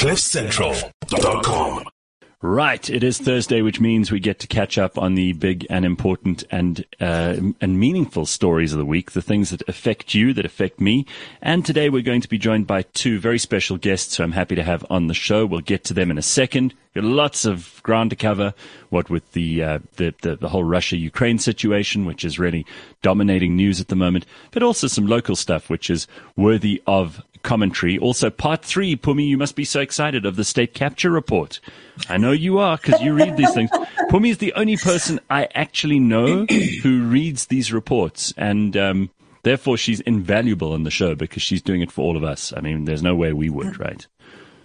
CliffCentral.com. Right, it is Thursday, which means we get to catch up on the big and important and uh, and meaningful stories of the week, the things that affect you, that affect me. And today we're going to be joined by two very special guests who I'm happy to have on the show. We'll get to them in a second. Got lots of ground to cover. What with the uh, the, the the whole Russia Ukraine situation, which is really dominating news at the moment, but also some local stuff, which is worthy of commentary. Also, part three, Phumi, you must be so excited of the state capture report. I know you are because you read these things. Phumi is the only person I actually know who reads these reports, and um, therefore she's invaluable on the show because she's doing it for all of us. I mean, there's no way we would, right?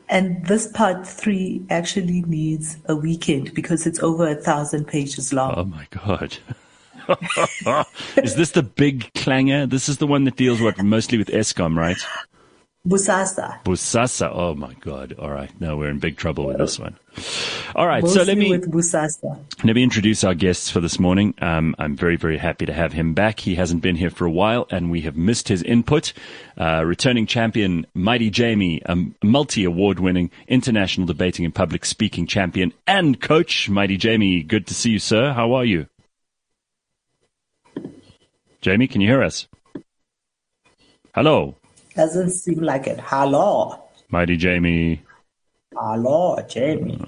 And this part three actually needs a weekend because it's over a thousand pages long. Oh my god. is this the big clanger? This is the one that deals what mostly with Eskom, right? Bosasa. Bosasa. Oh my God. All right. No, we're in big trouble with this one. All right. So let me, let me introduce our guests for this morning. Um, I'm very, very happy to have him back. He hasn't been here for a while and we have missed his input. Uh, returning champion, Mighti Jamie, a multi award winning international debating and public speaking champion and coach. Mighti Jamie, good to see you, sir. How are you? Jamie, can you hear us? Hello. Doesn't seem like it. Hello. Mighti Jamie. Hello, Jamie.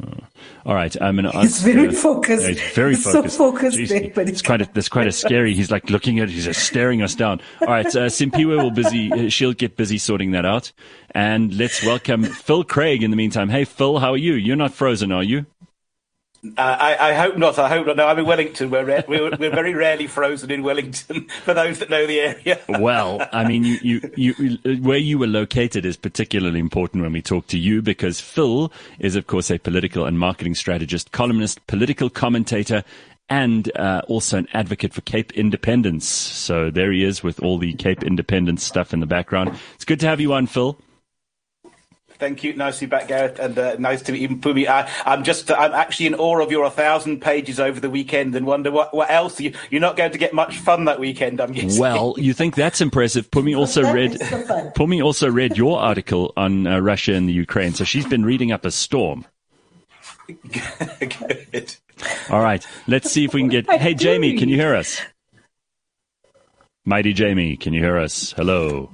All right, I'm ask. He's very uh, focused. yeah, he's very He's so focused. focused Jeez, there, but it's quite a, that's quite a scary. He's like looking at. He's just staring us down. All right, uh, Simpiwe will busy. Uh, she'll get busy sorting that out, and let's welcome Phil Craig. In the meantime, hey Phil, how are you? You're not frozen, are you? I, I hope not. I hope not. No, I'm in Wellington. We're, re- we're we're very rarely frozen in Wellington. For those that know the area. Well, I mean, you, you, you, where you were located is particularly important when we talk to you because Phil is, of course, a political and marketing strategist, columnist, political commentator, and uh, also an advocate for Cape independence. So there he is with all the Cape independence stuff in the background. It's good to have you on, Phil. Thank you. Nice to be back, Gareth, and uh, nice to meet you, Phumi. I, I'm just, I'm actually in awe of your a thousand pages over the weekend, and wonder what, what else you, you're not going to get much fun that weekend. I'm guessing. Well, you think that's impressive. Phumi also read. so. Phumi also read your article on uh, Russia and the Ukraine, so she's been reading up a storm. Good. All right, let's see if we can get. Hey, Jamie, can you hear us? Mighti Jamie, can you hear us? Hello.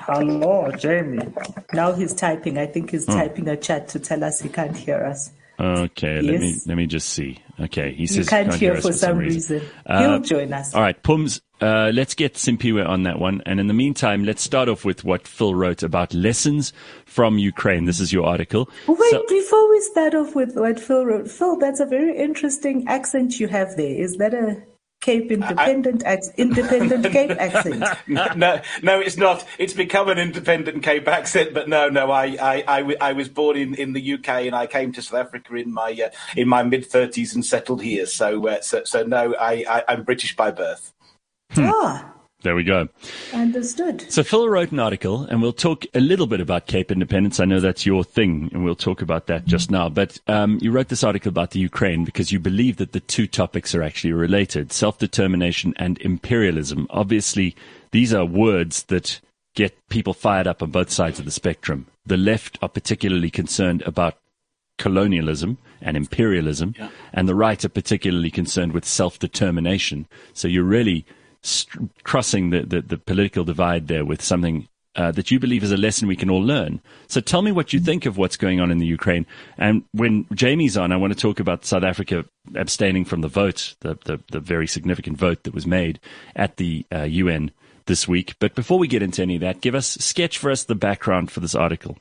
Hello, Jamie. Now he's typing. I think Hmm. he's typing a chat to tell us he can't hear us. Okay, let me let me just see. Okay, he You says can't hear us for some reason. Uh, He'll join us. All right, Pums, uh, let's get Simpiwe on that one. And in the meantime, let's start off with what Phil wrote about lessons from Ukraine. This is your article. Wait, So- before we start off with what Phil wrote, Phil, that's a very interesting accent you have there. Is that a Cape independent ac- independent Cape accent? no, no, it's not. It's become an independent Cape accent, but no, no. I, I, I, w- I was born in, in the UK and I came to South Africa in my uh, in my mid thirties and settled here. So, uh, so, so no, I, I, I'm British by birth. ah, There we go. understood. So Phil wrote an article, and we'll talk a little bit about Cape independence. I know that's your thing, and we'll talk about that just now. But um, you wrote this article about the Ukraine because you believe that the two topics are actually related: self-determination and imperialism. Obviously, these are words that get people fired up on both sides of the spectrum. The left are particularly concerned about colonialism and imperialism, and the right are particularly concerned with self-determination. So you're really st- crossing the, the, the political divide there with something uh, that you believe is a lesson we can all learn. So tell me what you think of what's going on in the Ukraine. And when Jamie's on, I want to talk about South Africa abstaining from the vote, the, the, the very significant vote that was made at the uh, UN this week. But before we get into any of that, give us sketch for us the background for this article.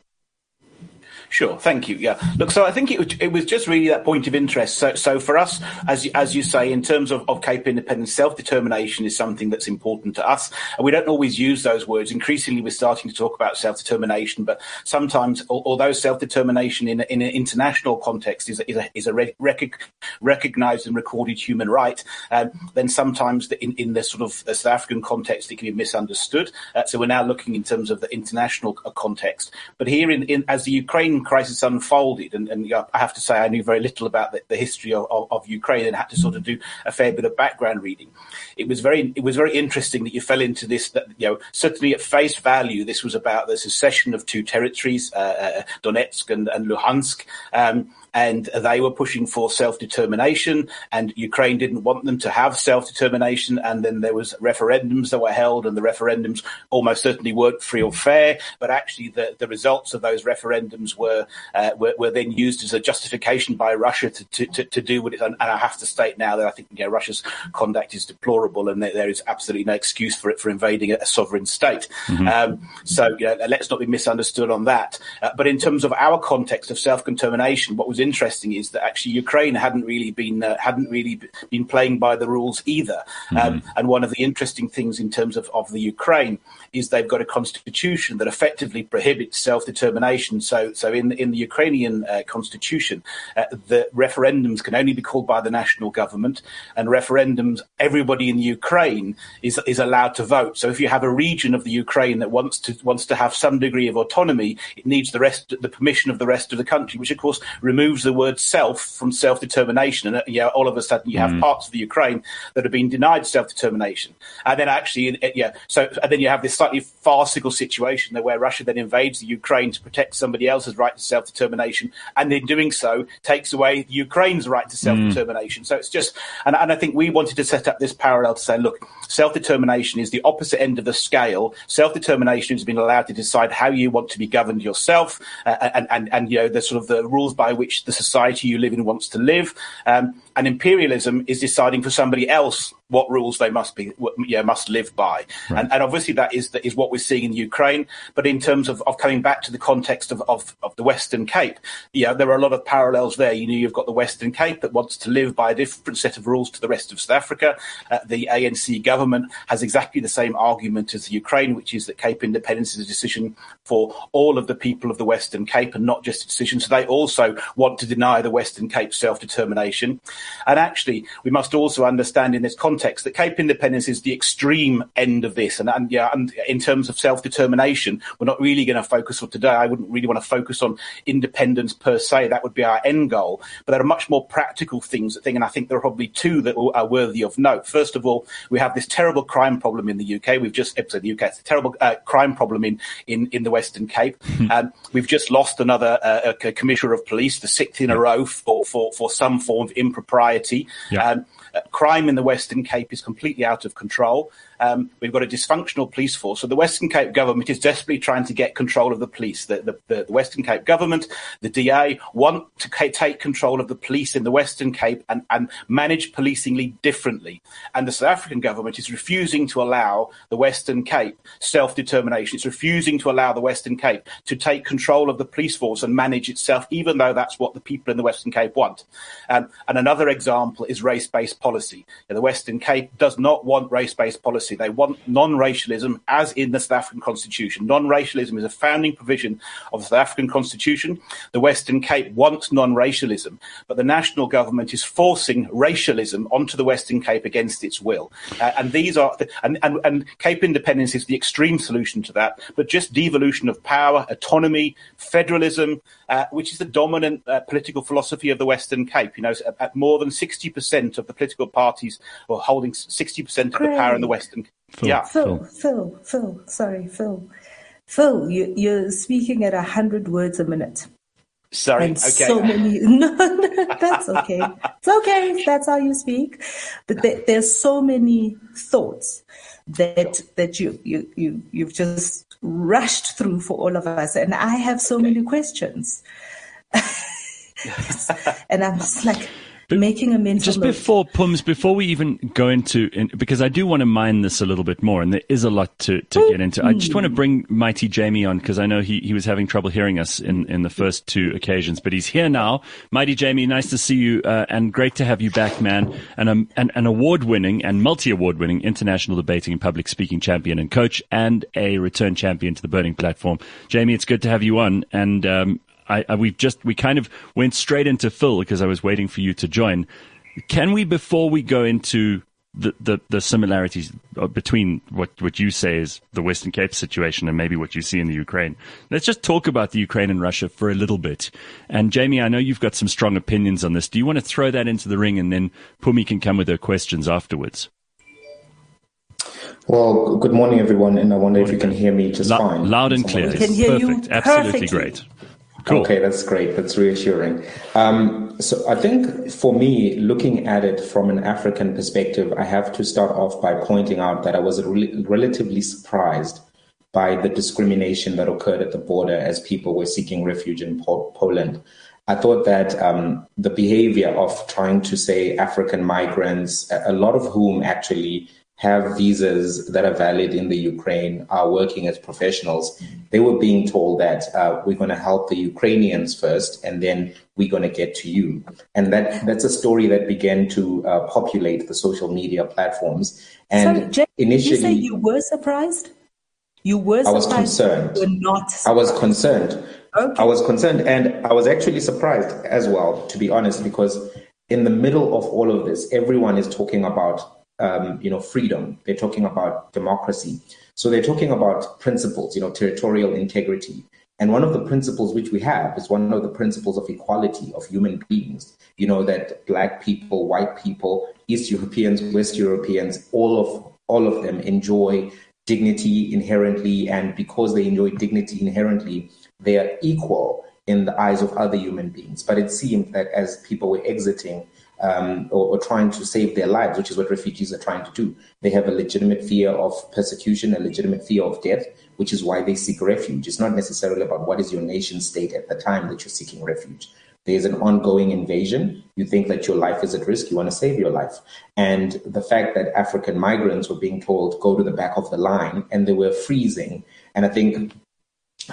Sure, thank you. Yeah, look, so I think it it was just really that point of interest. So, so for us, as you, as you say, in terms of, of Cape independence, self determination is something that's important to us, and we don't always use those words. Increasingly, we're starting to talk about self determination, but sometimes, although self determination in, in an international context is a, is a, is a re- recog- recognized and recorded human right, um, then sometimes the, in, in the sort of South African context, it can be misunderstood. Uh, so we're now looking in terms of the international uh, context. But here, in, in as the Ukraine Crisis unfolded, and, and I have to say I knew very little about the, the history of, of, of, Ukraine and had to sort of do a fair bit of background reading. It was very it was very interesting that you fell into this. That you know certainly at face value, this was about the secession of two territories, uh, uh, Donetsk and, and Luhansk. Um, and they were pushing for self-determination and Ukraine didn't want them to have self-determination and then there was referendums that were held and the referendums almost certainly weren't free or fair but actually the, the results of those referendums were, uh, were, were then used as a justification by Russia to, to, to, to do what it and I have to state now that I think you know, Russia's conduct is deplorable and there is absolutely no excuse for it for invading a, sovereign state mm-hmm. um, so you know, let's not be misunderstood on that uh, but in terms of our context of self-determination what was interesting is that actually Ukraine hadn't really been uh, hadn't really been playing by the rules either. Mm-hmm. Um, and one of the interesting things in terms of, of the Ukraine is they've got a constitution that effectively prohibits self determination. So so in in the Ukrainian uh, constitution, uh, the referendums can only be called by the national government, and referendums everybody in the Ukraine is is allowed to vote. So if you have a region of the Ukraine that wants to wants to have some degree of autonomy, it needs the rest the permission of the rest of the country, which of course removes removes the word self from self-determination, and yeah, all of a sudden you have mm. parts of the Ukraine that have been denied self-determination, and then actually, yeah, so and then you have this slightly farcical situation where Russia then invades the Ukraine to protect somebody else's right to self-determination, and in doing so takes away Ukraine's right to self-determination. Mm. So it's just, and, and I think we wanted to set up this parallel to say, look, self-determination is the opposite end of the scale. Self-determination has been allowed to decide how you want to be governed yourself, uh, and, and and you know the sort of the rules by which the society you live in wants to live. Um, and imperialism is deciding for somebody else what rules they must be yeah must live by. Right. and, and obviously that is that is what we're seeing in Ukraine but in terms of, of coming back to the context of, of, of the Western Cape yeah there are a lot of parallels there. You know you've got the Western Cape that wants to live by a different set of rules to the rest of South Africa. Uh, the ANC government has exactly the same argument as the Ukraine which is that Cape independence is a decision for all of the people of the Western Cape and not just a decision. So they also want to deny the Western Cape self-determination and actually we must also understand in this context that Cape independence is the extreme end of this. And, and yeah, and in terms of self determination, we're not really going to focus on today. I wouldn't really want to focus on independence per se. That would be our end goal. But there are much more practical things that thing, and I think there are probably two that are worthy of note. First of all, we have this terrible crime problem in the UK. We've just sorry, the UK. It's a terrible uh, crime problem in, in in the Western Cape. Mm-hmm. Um, we've just lost another uh, commissioner of police, the sixth in a row for for for some form of impropriety. Yeah. Um, crime in the Western Cape is completely out of control. Um, we've got a dysfunctional police force. So the Western Cape government is desperately trying to get control of the police. The, the, the Western Cape government, the DA, want to take control of the police in the Western Cape and, and manage policingly differently. And the South African government is refusing to allow the Western Cape self-determination. It's refusing to allow the Western Cape to take control of the police force and manage itself, even though that's what the people in the Western Cape want. Um, and another example is race-based policy. the Western Cape does not want race-based policy policy. They want non-racialism, as in the South African Constitution. Non-racialism is a founding provision of the South African Constitution. The Western Cape wants non-racialism, but the national government is forcing racialism onto the Western Cape against its will. Uh, and these are, the, and, and, and Cape independence is the extreme solution to that, but just devolution of power, autonomy, federalism, uh, which is the dominant uh, political philosophy of the Western Cape. You know, at more than 60% of the political parties are holding 60% of the power in the Western Phil, yeah. Phil, Phil, Phil, sorry, Phil. Phil, you, you're speaking at a hundred words a minute. Sorry, and okay. So many, no, no, that's okay. it's okay. That's how you speak. But there, there's so many thoughts that that you you you you've just rushed through for all of us, and I have so many questions. and I'm just like, but making a mental just before Pums, before we even go into in, because I do want to mine this a little bit more, and there is a lot to, to get into. I just want to bring Mighti Jamie on because I know he, he was having trouble hearing us in, in the first two occasions, but he's here now. Mighti Jamie, nice to see you, uh, and great to have you back, man. And um, an, an award winning and multi award winning international debating and public speaking champion and coach, and a return champion to the Burning Platform. Jamie, it's good to have you on, and um, I, I we just we kind of went straight into Phil because I was waiting for you to join. Can we, before we go into the, the, the similarities uh, between what, what you say is the Western Cape situation and maybe what you see in the Ukraine. Let's just talk about the Ukraine and Russia for a little bit. And Jamie, I know you've got some strong opinions on this. Do you want to throw that into the ring and then Phumi can come with her questions afterwards? Well, good morning, everyone, and I wonder if you can hear me just fine. Loud and clear. Can hear Perfect. you Absolutely perfectly. great. Cool. Okay, that's great. That's reassuring. Um, so I think for me, looking at it from an African perspective, I have to start off by pointing out that I was re- relatively surprised by the discrimination that occurred at the border as people were seeking refuge in po- Poland. I thought that um, the behavior of trying to say African migrants, a a lot of whom actually have visas that are valid in the Ukraine, are working as professionals, they were being told that uh, we're going to help the Ukrainians first, and then we're going to get to you. And that that's a story that began to uh, populate the social media platforms. And Sorry, Jay, initially, you say you were surprised? You were I was surprised. concerned. You were not. I was concerned. Okay. I was concerned, and I was actually surprised as well, to be honest, because in the middle of all of this, everyone is talking about, um, you know, freedom. They're talking about democracy. So they're talking about principles, you know, territorial integrity. And one of the principles which we have is one of the principles of equality of human beings. You know that black people, white people, East Europeans, West Europeans, all of all of them enjoy dignity inherently, and because they enjoy dignity inherently, they are equal in the eyes of other human beings. But it seemed that as people were exiting um, or, or trying to save their lives, which is what refugees are trying to do, they have a legitimate fear of persecution, a legitimate fear of death, which is why they seek refuge. It's not necessarily about what is your nation state at the time that you're seeking refuge. There's an ongoing invasion. You think that your life is at risk. You want to save your life. And the fact that African migrants were being told, go to the back of the line, and they were freezing. And I think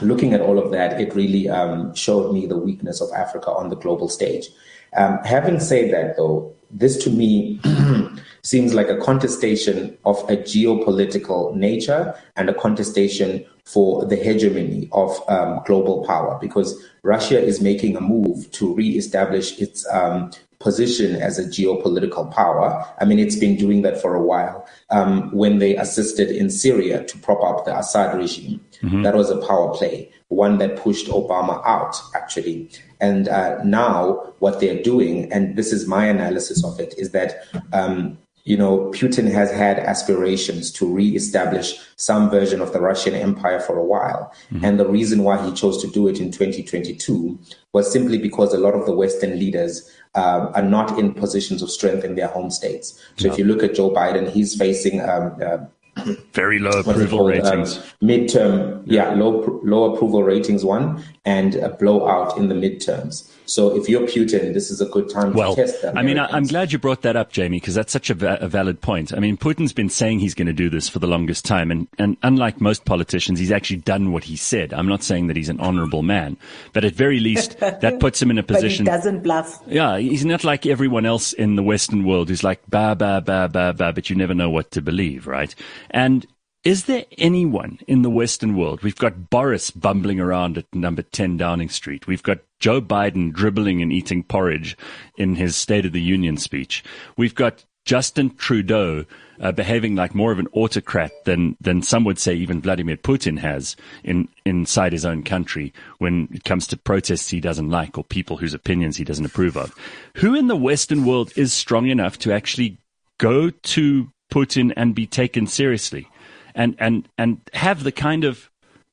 looking at all of that, it really um, showed me the weakness of Africa on the global stage. Um, having said that, though, this to me seems like a contestation of a geopolitical nature and a contestation for the hegemony of um, global power because Russia is making a move to re-establish its um, position as a geopolitical power. I mean, it's been doing that for a while. Um, when they assisted in Syria to prop up the Assad regime, that was a power play, one that pushed Obama out, actually. And uh, now what they're doing, and this is my analysis of it, is that um, you know, Putin has had aspirations to re-establish some version of the Russian Empire for a while. And the reason why he chose to do it in 2022 was simply because a lot of the Western leaders um, are not in positions of strength in their home states. So if you look at Joe Biden, he's facing um, uh, Very low approval called? ratings. Um, midterm, yeah, low low approval ratings one, and a blowout in the midterms. So if you're Putin, this is a good time Well, to test that. I mean, I'm glad you brought that up, Jamie, because that's such a, va- a valid point. I mean, Putin's been saying he's going to do this for the longest time, and, and unlike most politicians, he's actually done what he said. I'm not saying that he's an honourable man, but at very least, that puts him in a position. but he doesn't bluff. Yeah, he's not like everyone else in the Western world who's like ba ba ba ba ba, but you never know what to believe, right? And is there anyone in the Western world? We've got Boris bumbling around at number 10 Downing Street. We've got Joe Biden dribbling and eating porridge in his State of the Union speech. We've got Justin Trudeau uh, behaving like more of an autocrat than than some would say even Vladimir Putin has in inside his own country when it comes to protests he doesn't like or people whose opinions he doesn't approve of. Who in the Western world is strong enough to actually go to Putin and be taken seriously and and and have the kind of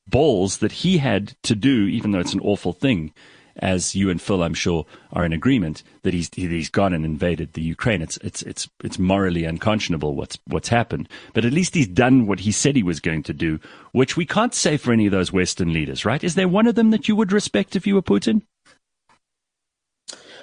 balls that he had to do, even though it's an awful thing, as you and Phil, I'm sure, are in agreement that he's he's gone and invaded the Ukraine. It's it's it's it's morally unconscionable what's what's happened, but at least he's done what he said he was going to do, which we can't say for any of those Western leaders, right? Is there one of them that you would respect if you were Putin?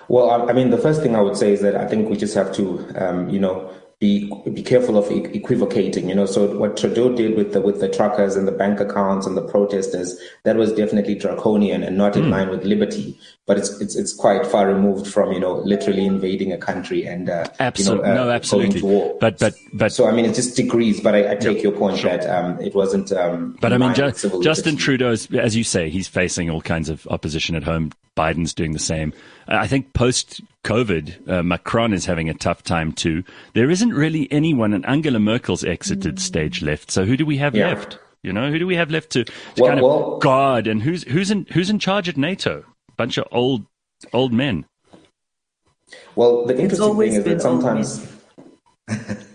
Well, I mean, the first thing I would say is that I think we just have to, um, you know, be be careful of equivocating. You know, so what Trudeau did with the with the truckers and the bank accounts and the protesters, that was definitely draconian and not in line with liberty. But it's it's it's quite far removed from you know literally invading a country and uh, Absolutely, you know, uh, no, absolutely. going to war. But but but so I mean, it's just degrees. But I, I take your point that um, it wasn't. Um, But I mean, Ju- Justin. Trudeau, is, as you say, he's facing all kinds of opposition at home. Biden's doing the same. I think post COVID, uh, Macron is having a tough time too. There isn't really anyone, and Angela Merkel's exited stage left. So who do we have Yeah. left? You know, who do we have left to, to Well- kind of well- guard? And who's who's in who's in charge at NATO? Bunch of old old men. Well, the interesting thing is that sometimes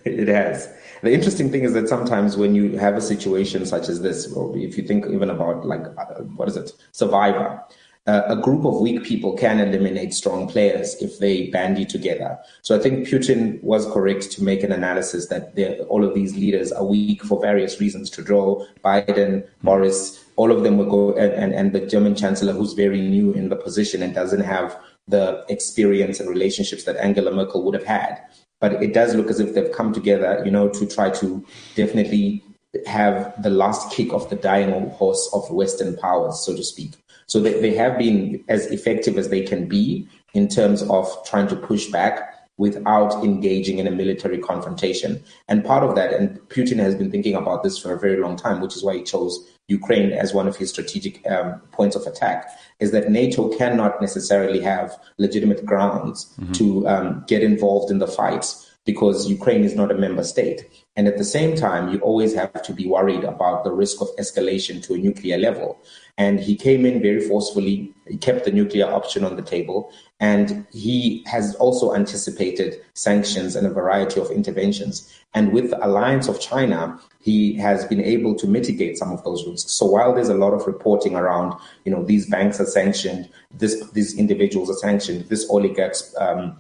it has. The interesting thing is that sometimes when you have a situation such as this, or if you think even about like uh, what is it, Survivor, uh, a group of weak people can eliminate strong players if they bandy together. So I think Putin was correct to make an analysis that all of these leaders are weak for various reasons. Trudeau, Biden, Boris, all of them will go, and, and, and the German Chancellor, who's very new in the position and doesn't have the experience and relationships that Angela Merkel would have had. But it does look as if they've come together, you know, to try to definitely have the last kick of the dying horse of Western powers, so to speak. So they, they have been as effective as they can be in terms of trying to push back without engaging in a military confrontation. And part of that, and Putin has been thinking about this for a very long time, which is why he chose Ukraine as one of his strategic um, points of attack, is that NATO cannot necessarily have legitimate grounds to um, get involved in the fight because Ukraine is not a member state. And at the same time, you always have to be worried about the risk of escalation to a nuclear level. And he came in very forcefully, he kept the nuclear option on the table, and he has also anticipated sanctions and a variety of interventions. And with the alliance of China, he has been able to mitigate some of those risks. So while there's a lot of reporting around, you know, these banks are sanctioned, this, these individuals are sanctioned, this oligarchs um,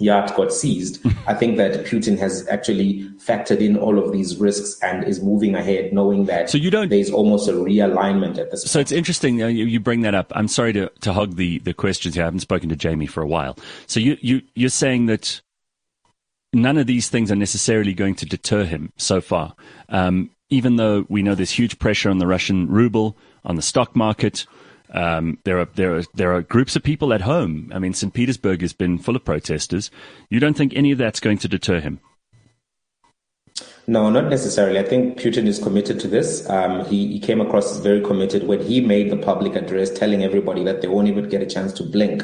yacht got seized, I think that Putin has actually factored in all of these risks and is moving ahead, knowing that So you don't- there's almost a realignment at this. So it's interesting uh, you, you bring that up. I'm sorry to, to hog the, the questions here. I haven't spoken to Jamie for a while. So you, you, you're saying that none of these things are necessarily going to deter him so far. Um, even though we know there's huge pressure on the Russian ruble, on the stock market, um, there are there are there are groups of people at home. I mean, St. Petersburg has been full of protesters. You don't think any of that's going to deter him? No, not necessarily. I think Putin is committed to this. Um, he, he came across as very committed when he made the public address telling everybody that they won't even get a chance to blink.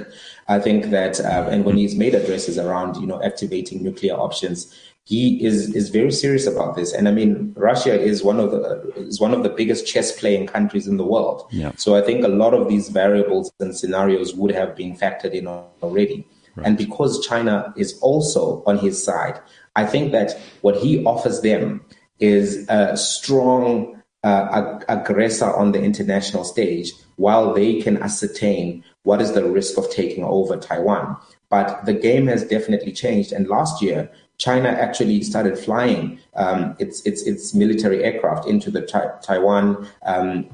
I think that, uh, and when he's made addresses around, you know, activating nuclear options, he is is very serious about this. And I mean, Russia is one of the is one of the biggest chess playing countries in the world. Yeah. So I think a lot of these variables and scenarios would have been factored in already. And because China is also on his side, I think that what he offers them is a strong uh, ag- aggressor on the international stage while they can ascertain what is the risk of taking over Taiwan. But the game has definitely changed. And last year, China actually started flying um, its, its, its military aircraft into the Tai- Taiwan um,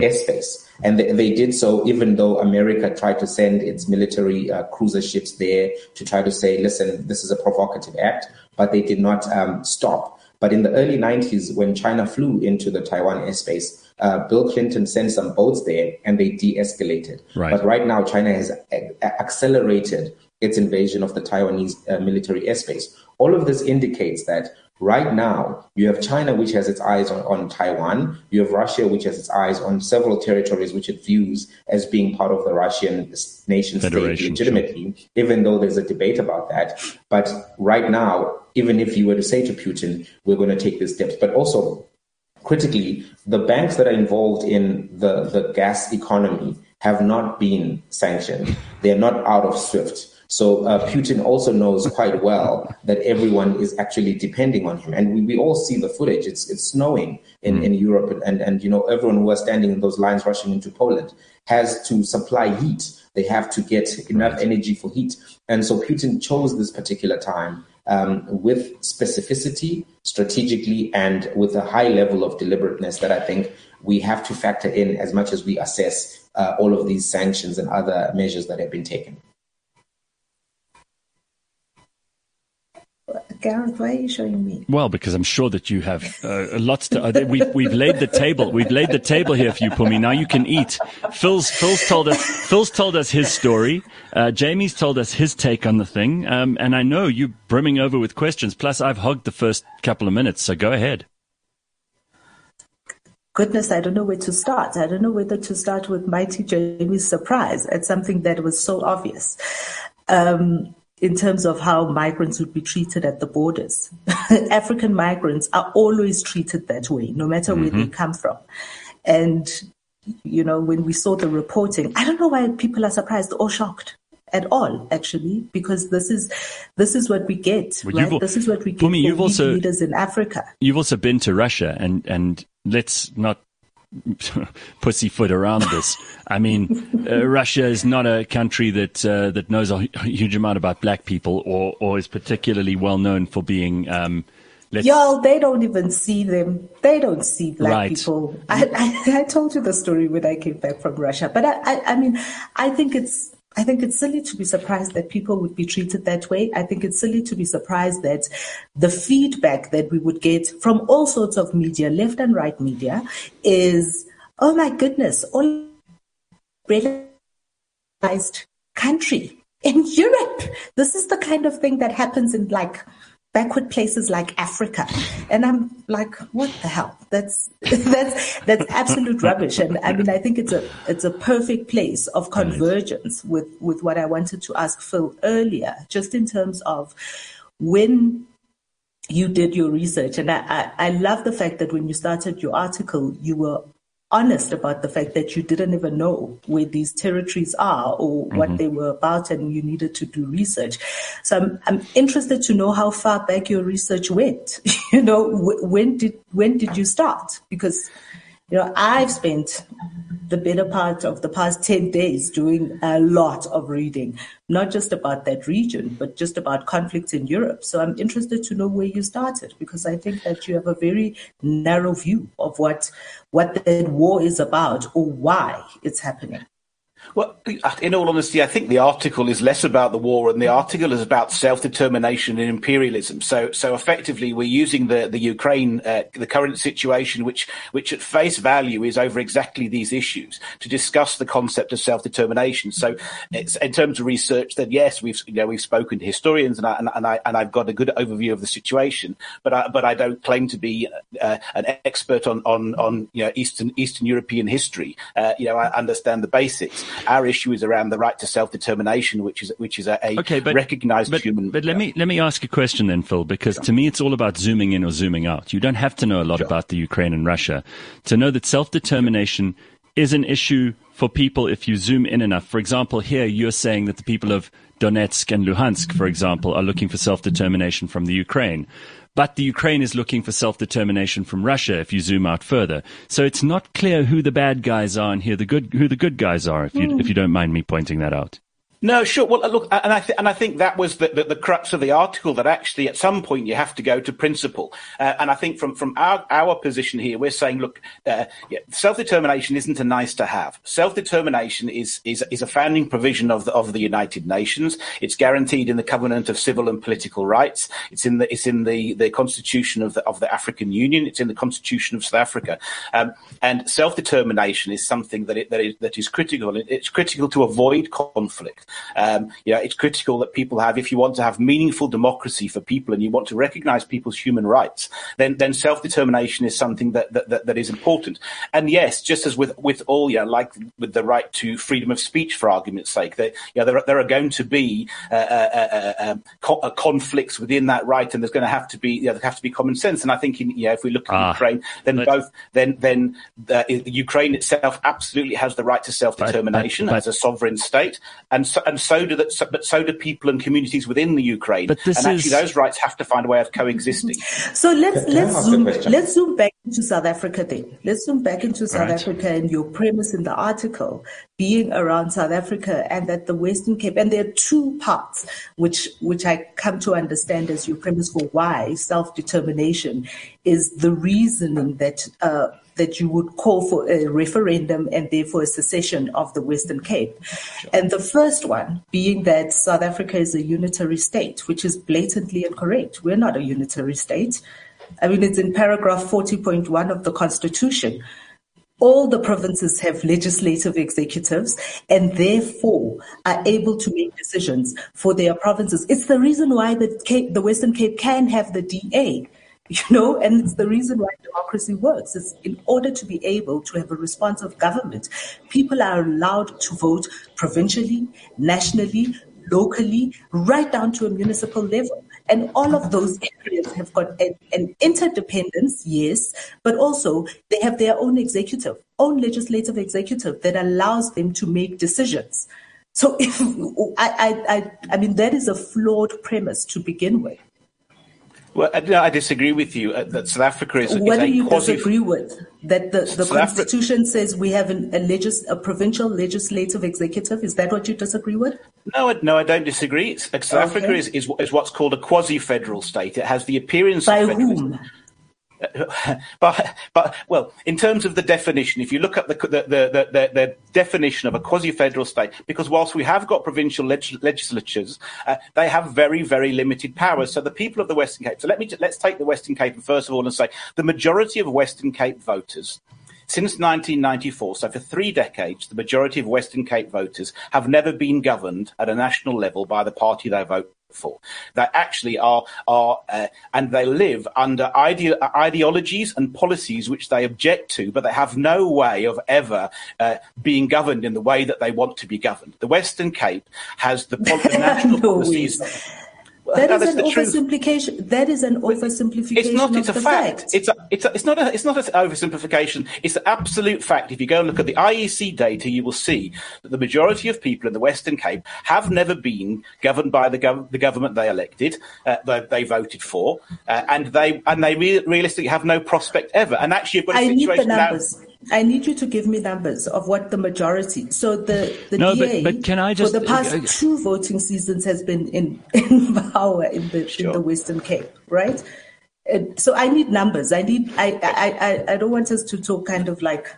airspace. And they, they did so even though America tried to send its military uh, cruiser ships there to try to say, listen, this is a provocative act, but they did not um, stop. But in the early 90s, when China flew into the Taiwan airspace, uh, Bill Clinton sent some boats there and they de escalated. Right. But right now, China has a- accelerated its invasion of the Taiwanese uh, military airspace. All of this indicates that right now you have China, which has its eyes on, on Taiwan. You have Russia, which has its eyes on several territories which it views as being part of the Russian nation state Federation, legitimately, even though there's a debate about that. But right now, even if you were to say to Putin, we're going to take these steps, but also critically, the banks that are involved in the, the gas economy have not been sanctioned. They're not out of SWIFT. So uh, Putin also knows quite well that everyone is actually depending on him, and we, we all see the footage. It's it's snowing in, in Europe, and and you know everyone who was standing in those lines rushing into Poland has to supply heat. They have to get enough energy for heat, and so Putin chose this particular time um, with specificity, strategically, and with a high level of deliberateness that I think we have to factor in as much as we assess uh, all of these sanctions and other measures that have been taken. Gareth, why are you showing me? Well, because I'm sure that you have uh, lots to. Uh, we've we've laid the table. We've laid the table here for you, Phumi. Now you can eat. Phil's Phil's told us. Phil's told us his story. Uh, Jamie's told us his take on the thing. Um, and I know you're brimming over with questions. Plus, I've hogged the first couple of minutes. So go ahead. goodness, I don't know where to start. I don't know whether to start with Mighti Jamie's surprise at something that was so obvious. Um, in terms of how migrants would be treated at the borders. African migrants are always treated that way, no matter where mm-hmm. they come from. And, you know, when we saw the reporting, I don't know why people are surprised or shocked at all, actually, because this is this is what we get, well, right? This is what we get me, you've also, leaders in Africa. You've also been to Russia, and and let's not pussyfoot around this. I mean, uh, Russia is not a country that uh, that knows a huge amount about black people, or or is particularly well known for being. Um, Y'all, they don't even see them. They don't see black right. people. I, I, I, told you the story when I came back from Russia, but I, I, I mean, I think it's I think it's silly to be surprised that people would be treated that way. I think it's silly to be surprised that the feedback that we would get from all sorts of media, left and right media, is, oh my goodness, all realized country in Europe. This is the kind of thing that happens in like backward places like Africa. And I'm like, what the hell? That's that's that's absolute rubbish. And I mean I think it's a it's a perfect place of convergence with, with what I wanted to ask Phil earlier, just in terms of when you did your research. And I, I, I love the fact that when you started your article, you were honest about the fact that you didn't even know where these territories are or mm-hmm. what they were about and you needed to do research. So I'm, I'm interested to know how far back your research went. you know, when did, when did you start? Because, you know, I've spent the better part of the past 10 days doing a lot of reading, not just about that region, but just about conflicts in Europe. So I'm interested to know where you started because I think that you have a very narrow view of what, what that war is about or why it's happening. Well, in all honesty, I think the article is less about the war, and the article is about self-determination and imperialism. So, so effectively, we're using the the Ukraine, uh, the current situation, which which at face value is over exactly these issues, to discuss the concept of self-determination. So, in terms of research, then yes, we've you know we've spoken to historians, and I and, and I and I've got a good overview of the situation, but I, but I don't claim to be uh, an expert on on on you know Eastern Eastern European history. Uh, you know, I understand the basics. Our issue is around the right to self determination, which is which is a, a okay, but, recognized but, human. But let me let me ask a question then, Phil, because sure. to me it's all about zooming in or zooming out. You don't have to know a lot sure. about the Ukraine and Russia to know that self determination is an issue for people if you zoom in enough. For example, here you're saying that the people of Donetsk and Luhansk, for example, are looking for self determination from the Ukraine. But the Ukraine is looking for self-determination from Russia if you zoom out further. So it's not clear who the bad guys are and here the good, who the good guys are, if you, mm. if you don't mind me pointing that out. No, sure. Well, look, and I th- and I think that was the, the, the, crux of the article that actually at some point you have to go to principle. Uh, and I think from from our our position here, we're saying, look, uh, yeah, self determination isn't a nice to have. Self determination is is is a founding provision of the of the United Nations. It's guaranteed in the Covenant of Civil and Political Rights. It's in the it's in the the Constitution of the of the African Union. It's in the Constitution of South Africa. Um, and self determination is something that it, that is that is critical. It's critical to avoid conflict. Um, you know, it's critical that people have, if you want to have meaningful democracy for people and you want to recognize people's human rights, then, then self-determination is something that, that, that, that is important. And yes, just as with, with all, you know, like with the right to freedom of speech, for argument's sake, that, you know, there, there are going to be uh, uh, uh, um, co- uh, conflicts within that right, and there's going to have to be, you know, there have to be common sense. And I think, in, you know, if we look at ah, Ukraine, then both, then, then uh, Ukraine itself absolutely has the right to self-determination but, but, but, as a sovereign state, and so, and so do that. So, but so do people and communities within the Ukraine. But this and actually, is... those rights have to find a way of coexisting. So let's Can let's zoom let's zoom back into South Africa then. Let's zoom back into South right. Africa and your premise in the article being around South Africa and that the Western Cape and there are two parts which which I come to understand as your premise for why self determination is the reasoning that. Uh, that you would call for a referendum and therefore a secession of the Western Cape. Sure. And the first one being that South Africa is a unitary state, which is blatantly incorrect. We're not a unitary state. I mean, it's in paragraph 40.1 of the Constitution. All the provinces have legislative executives and therefore are able to make decisions for their provinces. It's the reason why the Cape, the Western Cape can have the DA you know, and it's the reason why democracy works. It's in order to be able to have a responsive government, people are allowed to vote provincially, nationally, locally, right down to a municipal level. And all of those areas have got an, an, interdependence, yes, but also they have their own executive, own legislative executive that allows them to make decisions. So if I, I, I, I mean, that is a flawed premise to begin with. Well, no, I disagree with you uh, that South Africa is. What is do you disagree with? That the, the Constitution Afri- says we have an, a, legis- a provincial legislative executive. Is that what you disagree with? No, no, I don't disagree. South okay. Africa is, is, is what's called a quasi-federal state. It has the appearance by of federalism. whom? but, but well, in terms of the definition, if you look at the the, the, the, the definition of a quasi-federal state, because whilst we have got provincial leg- legislatures, uh, they have very very limited powers. So the people of the Western Cape. So let me let's take the Western Cape first of all and say the majority of Western Cape voters. Since 1994, so for three decades, the majority of Western Cape voters have never been governed at a national level by the party they vote for. That actually are are uh, and they live under ide- ideologies and policies which they object to, but they have no way of ever uh, being governed in the way that they want to be governed. The Western Cape has the, the national policies. That is an oversimplification. That is an oversimplification. It's not. It's a fact. fact. It's a, it's a, it's not a, it's not an oversimplification. It's an absolute fact. If you go and look at the IEC data, you will see that the majority of people in the Western Cape have never been governed by the, gov- the government they elected, uh, they, they, voted for, uh, and they and they re- realistically have no prospect ever. And actually, you've got a I situation now. I need you to give me numbers of what the majority. So the the no, DA but, but can I just, for the past uh, two voting seasons has been in, in power in the sure. in the Western Cape, right? so I need numbers. I need. I, I I I don't want us to talk kind of like.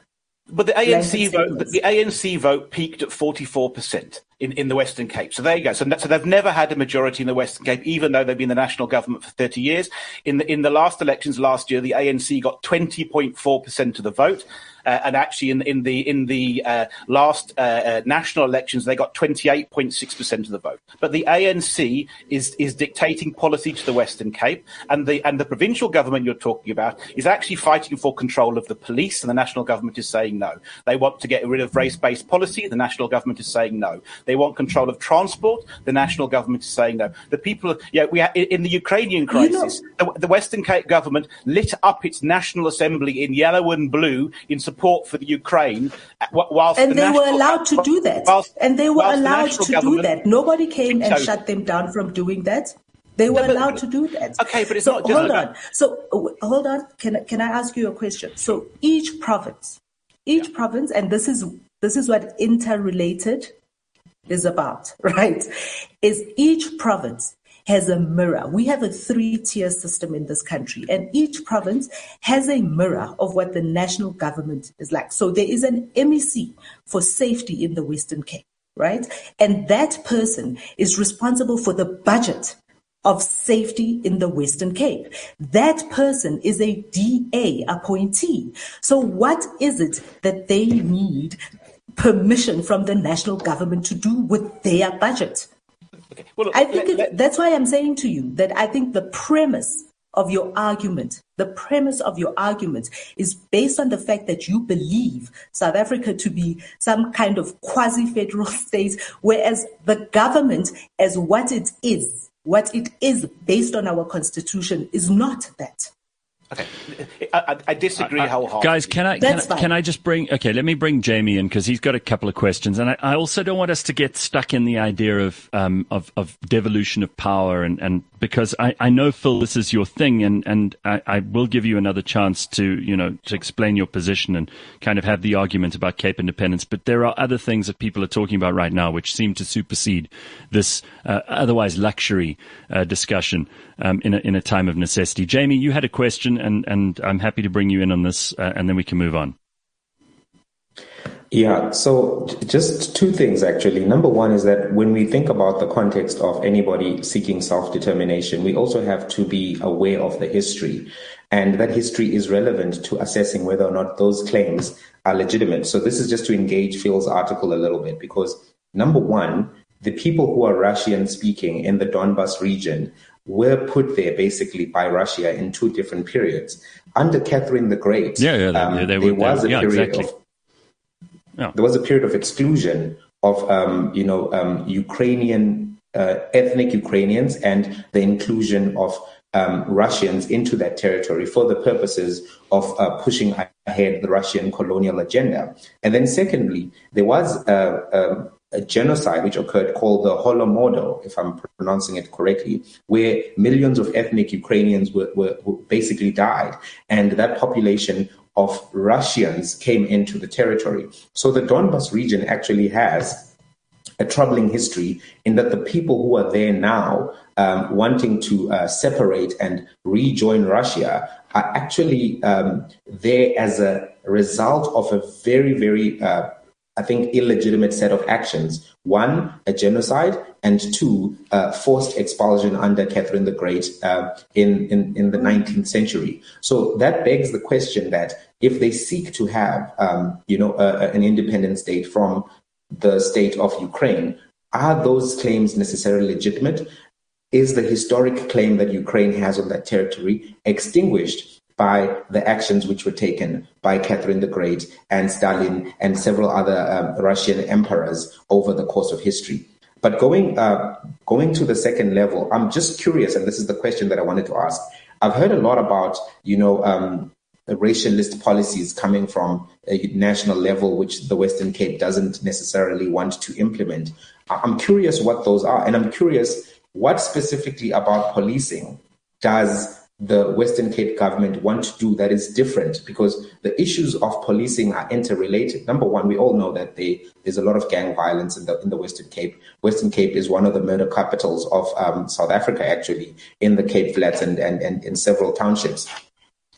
But the ANC vote, the ANC vote peaked at forty four percent in, in the Western Cape. So there you go. So, so they've never had a majority in the Western Cape, even though they've been the national government for 30 years. In the, in the last elections last year, the ANC got 20.4% of the vote. Uh, and actually, in, in the in the uh, last uh, national elections, they got 28.6% of the vote. But the ANC is is dictating policy to the Western Cape, and the and the provincial government you're talking about is actually fighting for control of the police, and the national government is saying no. They want to get rid of race-based policy. The national government is saying no. They want control of transport. The national government is saying no. The people, yeah, we in the Ukrainian crisis, you know, the, the Western Cape government lit up its national assembly in yellow and blue in support for the Ukraine, uh, whilst and the they were allowed to do that. Whilst, and they were allowed the to do that. Nobody came and shut them down from doing that. They were no, allowed to do that. Okay, but it's so not just hold on. So hold on. Can can I ask you a question? So each province, each yeah. province, and this is this is what interrelated is about, right? Is each province has a mirror. We have a three tier system in this country, and each province has a mirror of what the national government is like. So there is an MEC for safety in the Western Cape, right? And that person is responsible for the budget of safety in the Western Cape. That person is a DA appointee. So what is it that they need permission from the national government to do with their budget? Okay. Well, I think let, let, that's why I'm saying to you that I think the premise of your argument, the premise of your argument is based on the fact that you believe South Africa to be some kind of quasi-federal state, whereas the government, as what it is, what it is based on our constitution, is not that. Okay, I, I disagree uh, wholeheartedly. Guys, can I can, can, I just bring? Okay, let me bring Jamie in because he's got a couple of questions, and I, I, also don't want us to get stuck in the idea of um, of, of devolution of power, and, and because I, I know Phil, this is your thing, and and I, I will give you another chance to you know to explain your position and kind of have the argument about Cape independence. But there are other things that people are talking about right now which seem to supersede this uh, otherwise luxury uh, discussion um, in a in a time of necessity. Jamie, you had a question and, and I'm happy to bring you in on this, uh, and then we can move on. Yeah, so just two things actually. Number one is that when we think about the context of anybody seeking self determination, we also have to be aware of the history. And that history is relevant to assessing whether or not those claims are legitimate. So this is just to engage Phil's article a little bit because number one, the people who are Russian speaking in the Donbas region were put there basically by Russia in two different periods. Under Catherine the Great, yeah, yeah, um, they, they there was a yeah, period exactly. of yeah. there was a period of exclusion of um, you know um, Ukrainian uh, ethnic Ukrainians and the inclusion of um, Russians into that territory for the purposes of uh, pushing ahead the Russian colonial agenda. And then, secondly, there was a, a, genocide which occurred called the Holodomor, if I'm pronouncing it correctly, where millions of ethnic Ukrainians were, were, were basically died, and that population of Russians came into the territory. So the Donbas region actually has a troubling history in that the people who are there now um, wanting to uh, separate and rejoin Russia are actually um, there as a result of a very, very, uh, I think, illegitimate set of actions. One, a genocide, and two, uh, forced expulsion under Catherine the Great uh, in, in, in the 19th century. So that begs the question that if they seek to have, um, you know, an independent state from the state of Ukraine. Are those claims necessarily legitimate? Is the historic claim that Ukraine has on that territory extinguished by the actions which were taken by Catherine the Great and Stalin and several other um, Russian emperors over the course of history? But going uh, going to the second level, I'm just curious, and this is the question that I wanted to ask. I've heard a lot about, you know, um, racialist policies coming from a national level, which the Western Cape doesn't necessarily want to implement. I'm curious what those are, and I'm curious what specifically about policing does the Western Cape government want to do that is different because the issues of policing are interrelated. Number one, we all know that they, there's a lot of gang violence in the in the Western Cape. Western Cape is one of the murder capitals of um, South Africa, actually, in the Cape Flats and, and, and in several townships.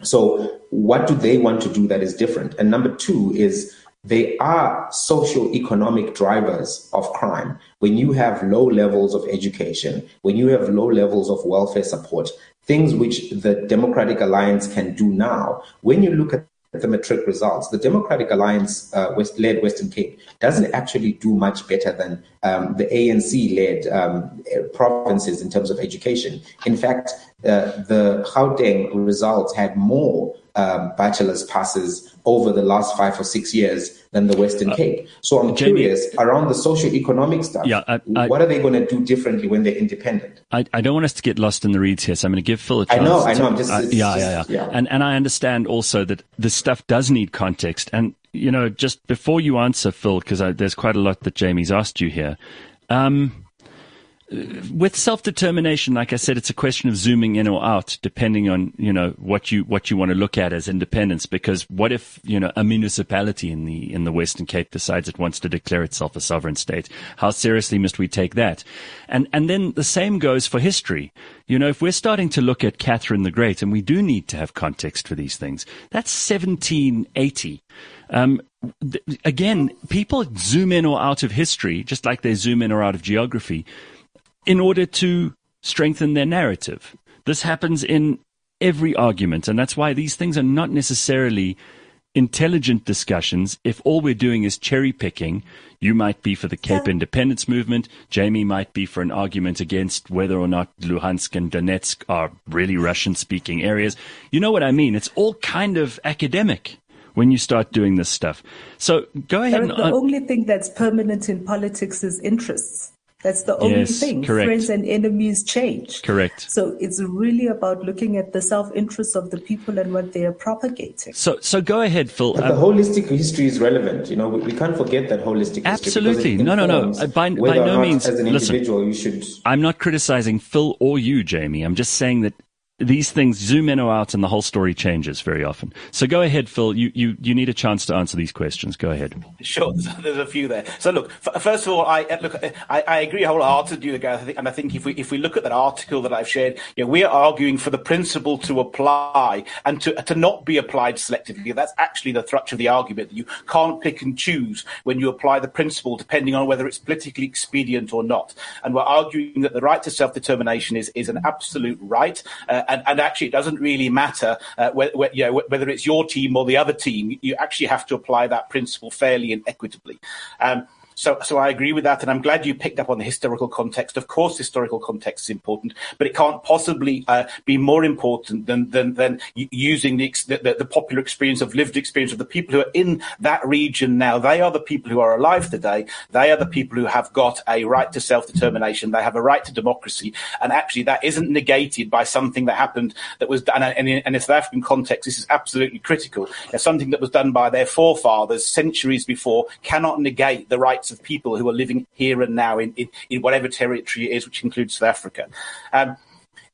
So, what do they want to do that is different? And number two is they are socio-economic drivers of crime. When you have low levels of education, when you have low levels of welfare support, things which the Democratic Alliance can do now, when you look at the metric results, the Democratic Alliance uh, West, led Western Cape doesn't actually do much better than um, the ANC led um, provinces in terms of education. In fact, uh, the Gauteng results had more um, bachelor's passes over the last five or six years than the Western uh, Cape. So I'm Jamie, curious around the socio-economic stuff. Yeah, I, I, what are they going to do differently when they're independent? I, I, don't want us to get lost in the reeds here, so I'm going to give Phil a chance. I know, I know. I'm just, uh, yeah, yeah, yeah, yeah. And and I understand also that this stuff does need context. And you know, just before you answer, Phil, because there's quite a lot that Jamie's asked you here. Um, with self-determination, like I said, it's a question of zooming in or out, depending on, you know, what you, what you want to look at as independence. Because what if, you know, a municipality in the, in the Western Cape decides it wants to declare itself a sovereign state? How seriously must we take that? And, and then the same goes for history. You know, if we're starting to look at Catherine the Great, and we do need to have context for these things, that's 1780. Um, th- again, people zoom in or out of history, just like they zoom in or out of geography in order to strengthen their narrative. This happens in every argument, and that's why these things are not necessarily intelligent discussions if all we're doing is cherry picking. You might be for the Cape independence movement. Jamie might be for an argument against whether or not Luhansk and Donetsk are really Russian speaking areas. You know what I mean? It's all kind of academic when you start doing this stuff. So go ahead. The, the only thing that's permanent in politics is interests. That's the only yes, thing. Correct. Friends and enemies change. Correct. So it's really about looking at the self-interest of the people and what they are propagating. So, so go ahead, Phil. But the um, holistic history is relevant. You know, we, we can't forget that holistic. History. Absolutely. no, no, no. By, by no means. As an listen, individual, you should. I'm not criticizing Phil or you, Jamie. I'm just saying that these things zoom in or out and the whole story changes very often. So go ahead, Phil. You, you, you need a chance to answer these questions. Go ahead. Sure. There's a few there. So look, f- first of all, I uh, look, I, I agree wholeheartedly with Gareth. And I think if we, if we look at that article that I've shared, you know, we are arguing for the principle to apply and to, to not be applied selectively. That's actually the thrust of the argument that you can't pick and choose when you apply the principle depending on whether it's politically expedient or not. And we're arguing that the right to self-determination is, is an absolute right. Uh, and, and actually, it doesn't really matter uh, whether, you know, whether it's your team or the other team. You actually have to apply that principle fairly and equitably. Um, so, so I agree with that, and I'm glad you picked up on the historical context. Of course, historical context is important, but it can't possibly uh, be more important than than, than using the, the, the popular experience of lived experience of the people who are in that region now. They are the people who are alive today. They are the people who have got a right to self determination. They have a right to democracy, and actually, that isn't negated by something that happened that was done. And in, in a South African context, this is absolutely critical. something that was done by their forefathers centuries before cannot negate the rights of people who are living here and now in, in, in whatever territory it is, which includes South Africa. Um,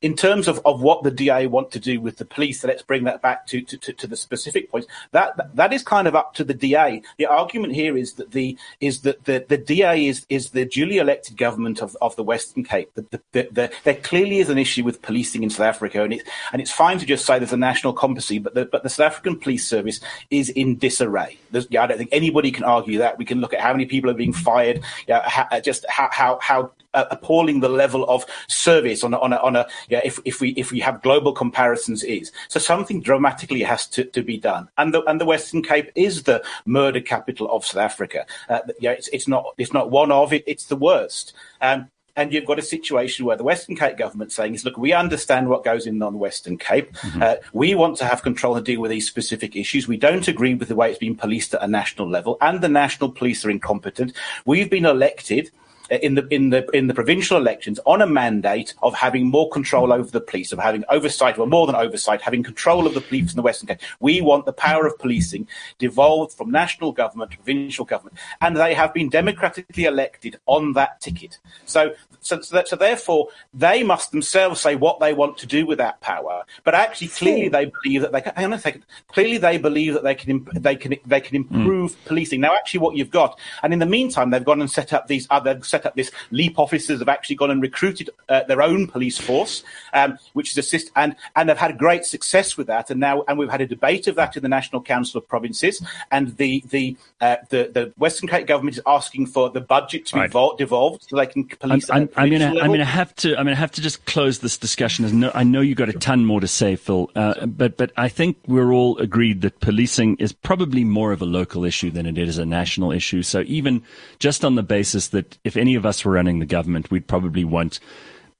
in terms of, of what the DA want to do with the police, so let's bring that back to, to, to, to the specific points. That, that, is kind of up to the DA. The argument here is that the is that the, the DA is is the duly elected government of, of the Western Cape. The, the, the, there clearly is an issue with policing in South Africa, and it's and it's fine to just say there's a national competency, but the but the South African police service is in disarray. Yeah, I don't think anybody can argue that. We can look at how many people are being fired, yeah, how, just how how how uh, appalling the level of service on a, on a, on a yeah, if, if we if we have global comparisons is so something dramatically has to, to be done and the and the Western Cape is the murder capital of South Africa uh, yeah it's, it's not it's not one of it it's the worst um, and you've got a situation where the Western Cape government saying is, look, we understand what goes in on the Western Cape. Mm-hmm. Uh, we want to have control and deal with these specific issues. We don't agree with the way it's been policed at a national level, and the national police are incompetent. We've been elected in the in the in the provincial elections on a mandate of having more control over the police, of having oversight, or more than oversight, having control of the police in the Western Cape. We want the power of policing devolved from national government to provincial government, and they have been democratically elected on that ticket. So so, so, that, so, therefore, they must themselves say what they want to do with that power. But actually, clearly, they believe that they can. Hang on a second. Clearly, they believe that they can they can they can improve mm. policing. Now, actually, what you've got, and in the meantime, they've gone and set up these other set up this leap officers have actually gone and recruited uh, their own police force, um, which is assist and and they've had great success with that. And now, and we've had a debate of that in the National Council of Provinces, and the the uh, the, the Western Cape government is asking for the budget to be right. devolved so they can police. I'm, I'm gonna, level. I'm gonna have to, I'm gonna have to just close this discussion. No, I know you got a ton more to say, Phil, uh, but but I think we're all agreed that policing is probably more of a local issue than it is a national issue. So even just on the basis that if any of us were running the government, we'd probably want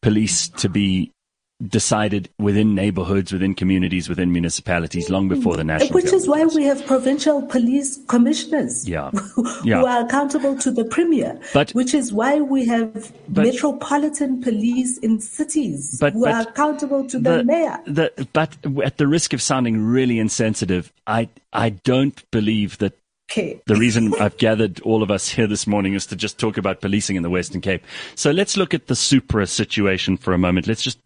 police to be decided within neighborhoods, within communities, within municipalities long before the national. Which is why we have provincial police commissioners yeah. yeah. who are accountable to the premier. But, which is why we have but, metropolitan police in cities but, who are accountable to the, the mayor. The, but at the risk of sounding really insensitive, I I don't believe that The reason I've gathered all of us here this morning is to just talk about policing in the Western Cape. So let's look at the Supra situation for a moment. Let's just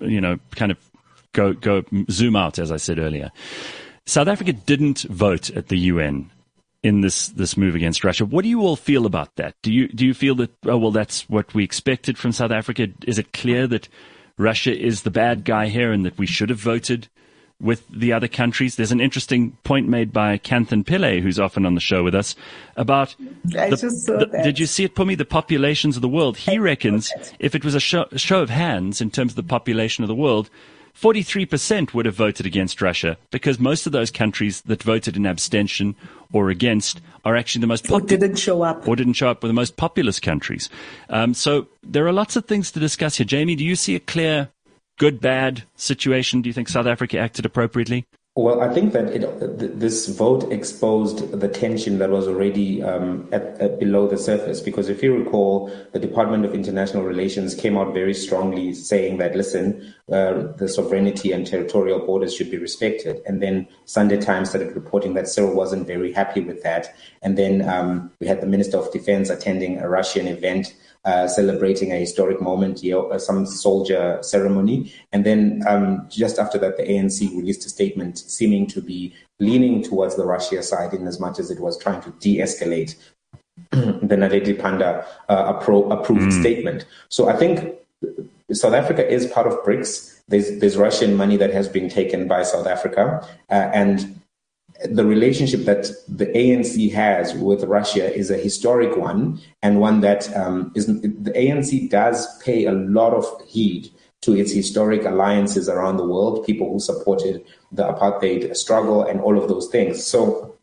you know, kind of go go zoom out, as I said earlier. South Africa didn't vote at the UN in this this move against Russia. What do you all feel about that? Do you do you feel that oh well that's what we expected from South Africa? Is it clear that Russia is the bad guy here and that we should have voted with the other countries. There's an interesting point made by Kanthan Pillay, who's often on the show with us, about. I the, just saw the, that. Did you see it, Phumi? The populations of the world. He reckons if it was a show, a show of hands in terms of the population of the world, 43% would have voted against Russia because most of those countries that voted in abstention or against are actually the most pop- or didn't show up or didn't show up were the most populous countries. Um, so there are lots of things to discuss here. Jamie, do you see a clear good, bad situation? Do you think South Africa acted appropriately? Well, I think that it, this vote exposed the tension that was already um, at, at below the surface. Because if you recall, the Department of International Relations came out very strongly saying that, listen, uh, the sovereignty and territorial borders should be respected. And then Sunday Times started reporting that Cyril wasn't very happy with that. And then um, we had the Minister of Defense attending a Russian event uh, celebrating a historic moment, uh, some soldier ceremony. And then um, just after that, the ANC released a statement seeming to be leaning towards the Russia side in as much as it was trying to de escalate the Naledi Pandor uh, appro- approved mm. statement. So I think South Africa is part of BRICS. There's, there's Russian money that has been taken by South Africa. Uh, and the relationship that the ANC has with Russia is a historic one and one that um, is the ANC does pay a lot of heed to its historic alliances around the world, people who supported the apartheid struggle and all of those things. So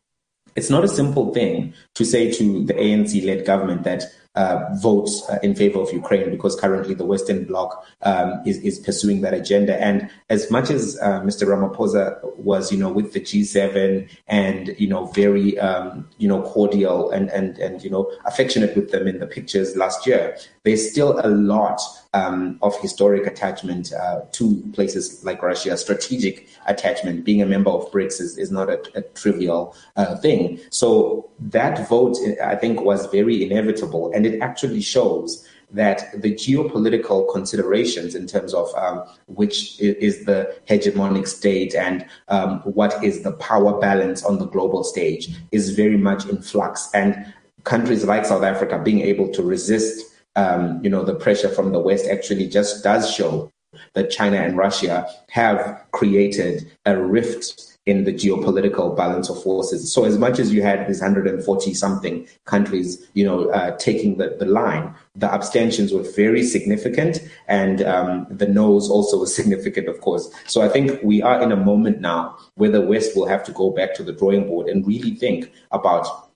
it's not a simple thing to say to the ANC led government that uh, votes uh, in favor of Ukraine because currently the Western Bloc um, is, is pursuing that agenda. And as much as uh, Mr. Ramaphosa was, you know, with the G7 and you know very um, you know cordial and and and you know affectionate with them in the pictures last year, there's still a lot um, of historic attachment uh, to places like Russia, strategic attachment. Being a member of BRICS is, is not a, a trivial uh, thing. So that vote, I think, was very inevitable. And it actually shows that the geopolitical considerations in terms of um, which is the hegemonic state and um, what is the power balance on the global stage is very much in flux. And countries like South Africa being able to resist um, you know, the pressure from the West actually just does show that China and Russia have created a rift in the geopolitical balance of forces. So as much as you had these 140 something countries, you know, uh, taking the, the line, the abstentions were very significant and um, the no's also was significant, of course. So I think we are in a moment now where the West will have to go back to the drawing board and really think about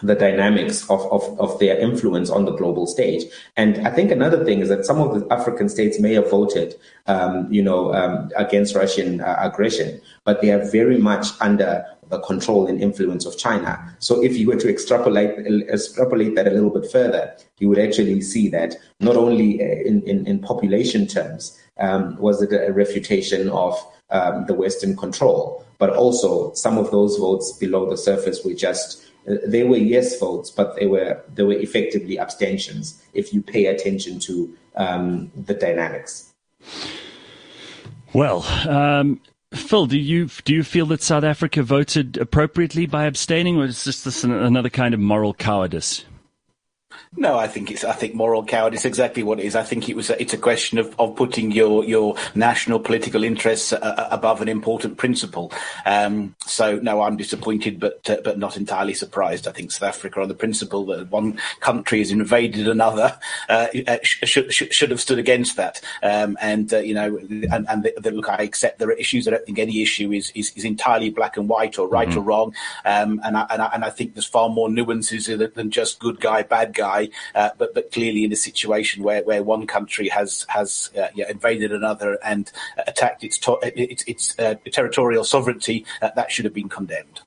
the dynamics of, of, of their influence on the global stage. And I think another thing is that some of the African states may have voted, um, you know, um, against Russian uh, aggression, but they are very much under the control and influence of China. So if you were to extrapolate extrapolate that a little bit further, you would actually see that not only uh, in, in, in population terms um, was it a refutation of um, the Western control, but also some of those votes below the surface were just they were yes votes, but they were they were effectively abstentions if you pay attention to um, the dynamics. Well, um, Phil, do you do you feel that South Africa voted appropriately by abstaining, or is this another kind of moral cowardice? No, I think it's. I think moral cowardice is exactly what it is. I think it was. A, it's a question of, of putting your your national political interests uh, above an important principle. Um, so no, I'm disappointed, but uh, but not entirely surprised. I think South Africa, on the principle that one country has invaded another, uh, uh should, should, should have stood against that. Um, and uh, you know, and, and the, the, look, I accept there are issues. I don't think any issue is is, is entirely black and white or right mm-hmm. or wrong. Um, and I, and I, and I think there's far more nuances than just good guy, bad guy uh, but but clearly in a situation where, where one country has has uh, yeah, invaded another and attacked its to- its, its uh, territorial sovereignty, uh, that should have been condemned.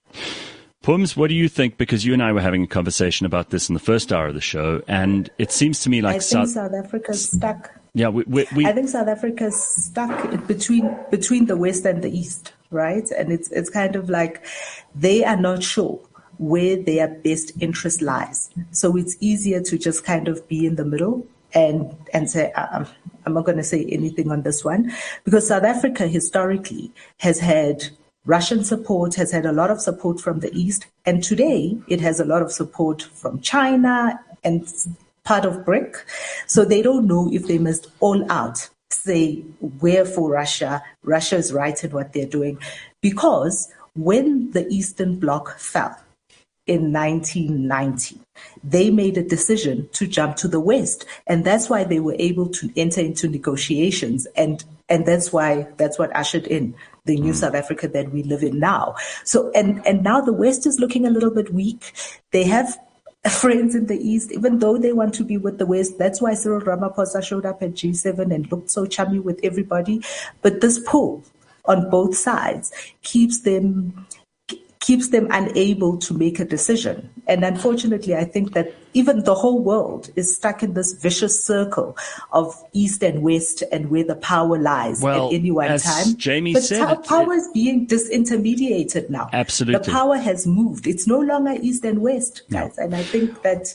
Pums, what do you think? Because you and I were having a conversation about this in the first hour of the show, and it seems to me like I think South, South Africa's stuck. Yeah, we, we, we, I think South Africa's stuck between between the West and the East, right? And it's it's kind of like they are not sure where their best interest lies. So it's easier to just kind of be in the middle and and say um, I'm not going to say anything on this one because South Africa historically has had Russian support, has had a lot of support from the East, and today it has a lot of support from China and part of BRIC. So they don't know if they must all out say we're for Russia, Russia is right in what they're doing, because when the Eastern Bloc fell, in 1990. They made a decision to jump to the West, and that's why they were able to enter into negotiations, and and that's why that's what ushered in the new mm. South Africa that we live in now. So and and now the West is looking a little bit weak. They have friends in the East, even though they want to be with the West. That's why Cyril Ramaphosa showed up at G7 and looked so chummy with everybody. But this pull on both sides keeps them keeps them unable to make a decision. And unfortunately, I think that even the whole world is stuck in this vicious circle of East and West and where the power lies well, at any one time. Jamie but said, power is being disintermediated now. Absolutely. The power has moved. It's no longer East and West, guys. No. And I think that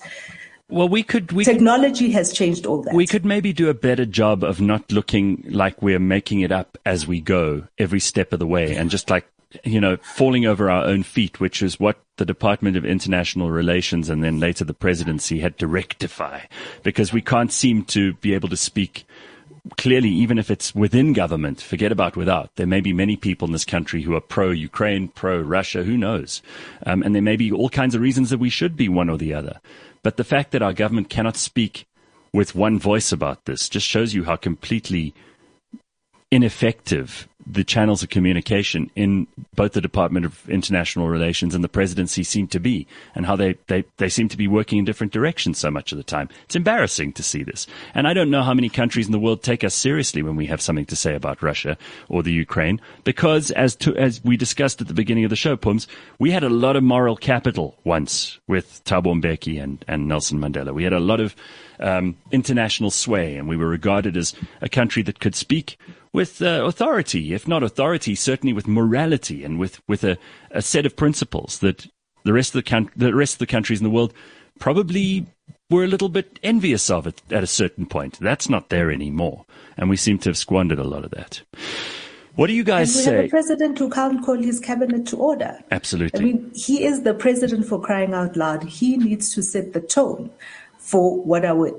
well, we could. We Technology could, has changed all that. We could maybe do a better job of not looking like we're making it up as we go every step of the way, and just like you know, falling over our own feet, which is what the Department of International Relations and then later the presidency had to rectify because we can't seem to be able to speak clearly, even if it's within government, forget about without. There may be many people in this country who are pro Ukraine, pro Russia, who knows? Um, and there may be all kinds of reasons that we should be one or the other. But the fact that our government cannot speak with one voice about this just shows you how completely ineffective the channels of communication in both the Department of International Relations and the presidency seem to be, and how they, they, they seem to be working in different directions so much of the time. It's embarrassing to see this. And I don't know how many countries in the world take us seriously when we have something to say about Russia or the Ukraine, because as to, as we discussed at the beginning of the show, Pums, we had a lot of moral capital once with Thabo Mbeki and, and Nelson Mandela. We had a lot of um, international sway, and we were regarded as a country that could speak with uh, authority, if not authority, certainly with morality and with with a, a set of principles that the rest of the the rest of the countries in the world probably were a little bit envious of it at a certain point. That's not there anymore, and we seem to have squandered a lot of that. What do you guys and we say? have a president who can't call his cabinet to order. Absolutely. I mean, he is the president for crying out loud. He needs to set the tone for what our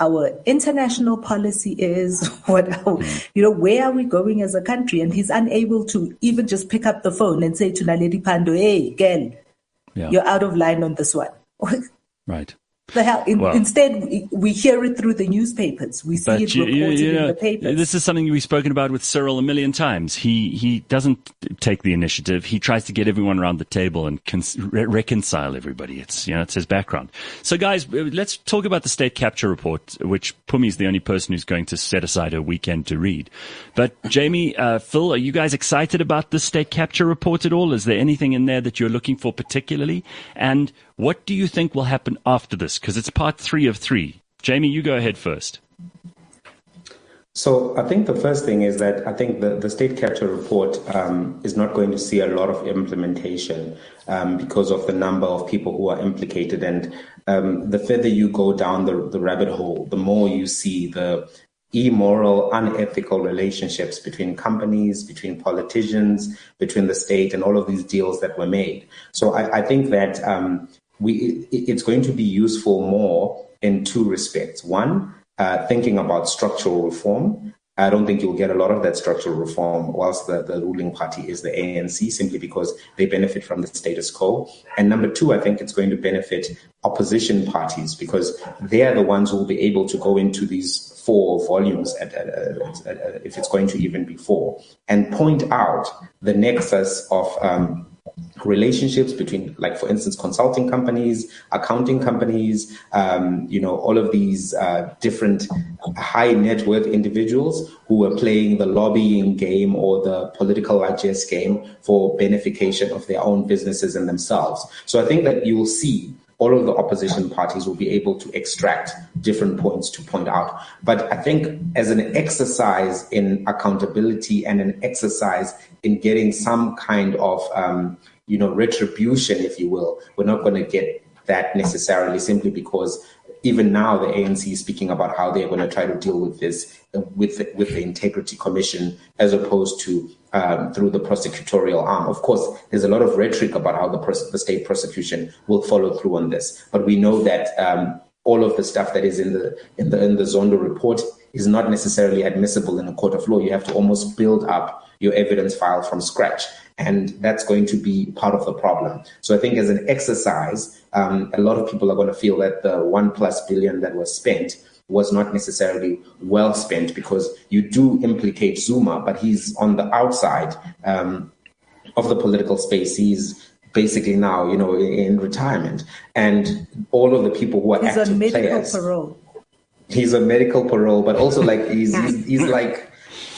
our international policy is, what our, mm. you know, where are we going as a country? And he's unable to even just pick up the phone and say to Naledi Pandor, "Hey, girl, yeah. you're out of line on this one." right. The hell? In, well, instead, we, hear it through the newspapers. We see it reported you know, in the papers. This is something we've spoken about with Cyril a million times. He he doesn't take the initiative. He tries to get everyone around the table and cons- re- reconcile everybody. It's you know it's his background. So guys, uh, let's talk about the state capture report, which Phumi is the only person who's going to set aside a weekend to read. But Jamie, uh, Phil, are you guys excited about the state capture report at all? Is there anything in there that you're looking for particularly? And what do you think will happen after this? Because it's part three of three. Jamie, you go ahead first. So I think the first thing is that I think the, the state capture report um, is not going to see a lot of implementation um, because of the number of people who are implicated. And um, the further you go down the, the rabbit hole, the more you see the immoral, unethical relationships between companies, between politicians, between the state, and all of these deals that were made. So I, I think that um, we it's going to be useful more in two respects. One, uh, thinking about structural reform. I don't think you'll get a lot of that structural reform whilst the, the ruling party is the ANC, simply because they benefit from the status quo. And number two, I think it's going to benefit opposition parties because they are the ones who will be able to go into these four volumes, at, at, at, if it's going to even be four, and point out the nexus of um, relationships between, like for instance, consulting companies, accounting companies, um, you know, all of these uh, different high net worth individuals who are playing the lobbying game or the political largesse game for benefication of their own businesses and themselves. So I think that you will see all of the opposition parties will be able to extract different points to point out. But I think as an exercise in accountability and an exercise in getting some kind of um, you know, retribution, if you will. We're not going to get that necessarily simply because even now the ANC is speaking about how they're going to try to deal with this with with the Integrity Commission as opposed to um, through the prosecutorial arm. Of course, there's a lot of rhetoric about how the, pros- the state prosecution will follow through on this, but we know that um, all of the stuff that is in the in the in the Zondo report is not necessarily admissible in a court of law. You have to almost build up your evidence file from scratch. And that's going to be part of the problem. So I think as an exercise, um, a lot of people are going to feel that the one plus billion that was spent was not necessarily well spent because you do implicate Zuma, but he's on the outside um, of the political space. He's basically now, you know, in retirement, and all of the people who are he's active a medical players. Parole. He's a medical parole, but also like he's, he's, he's like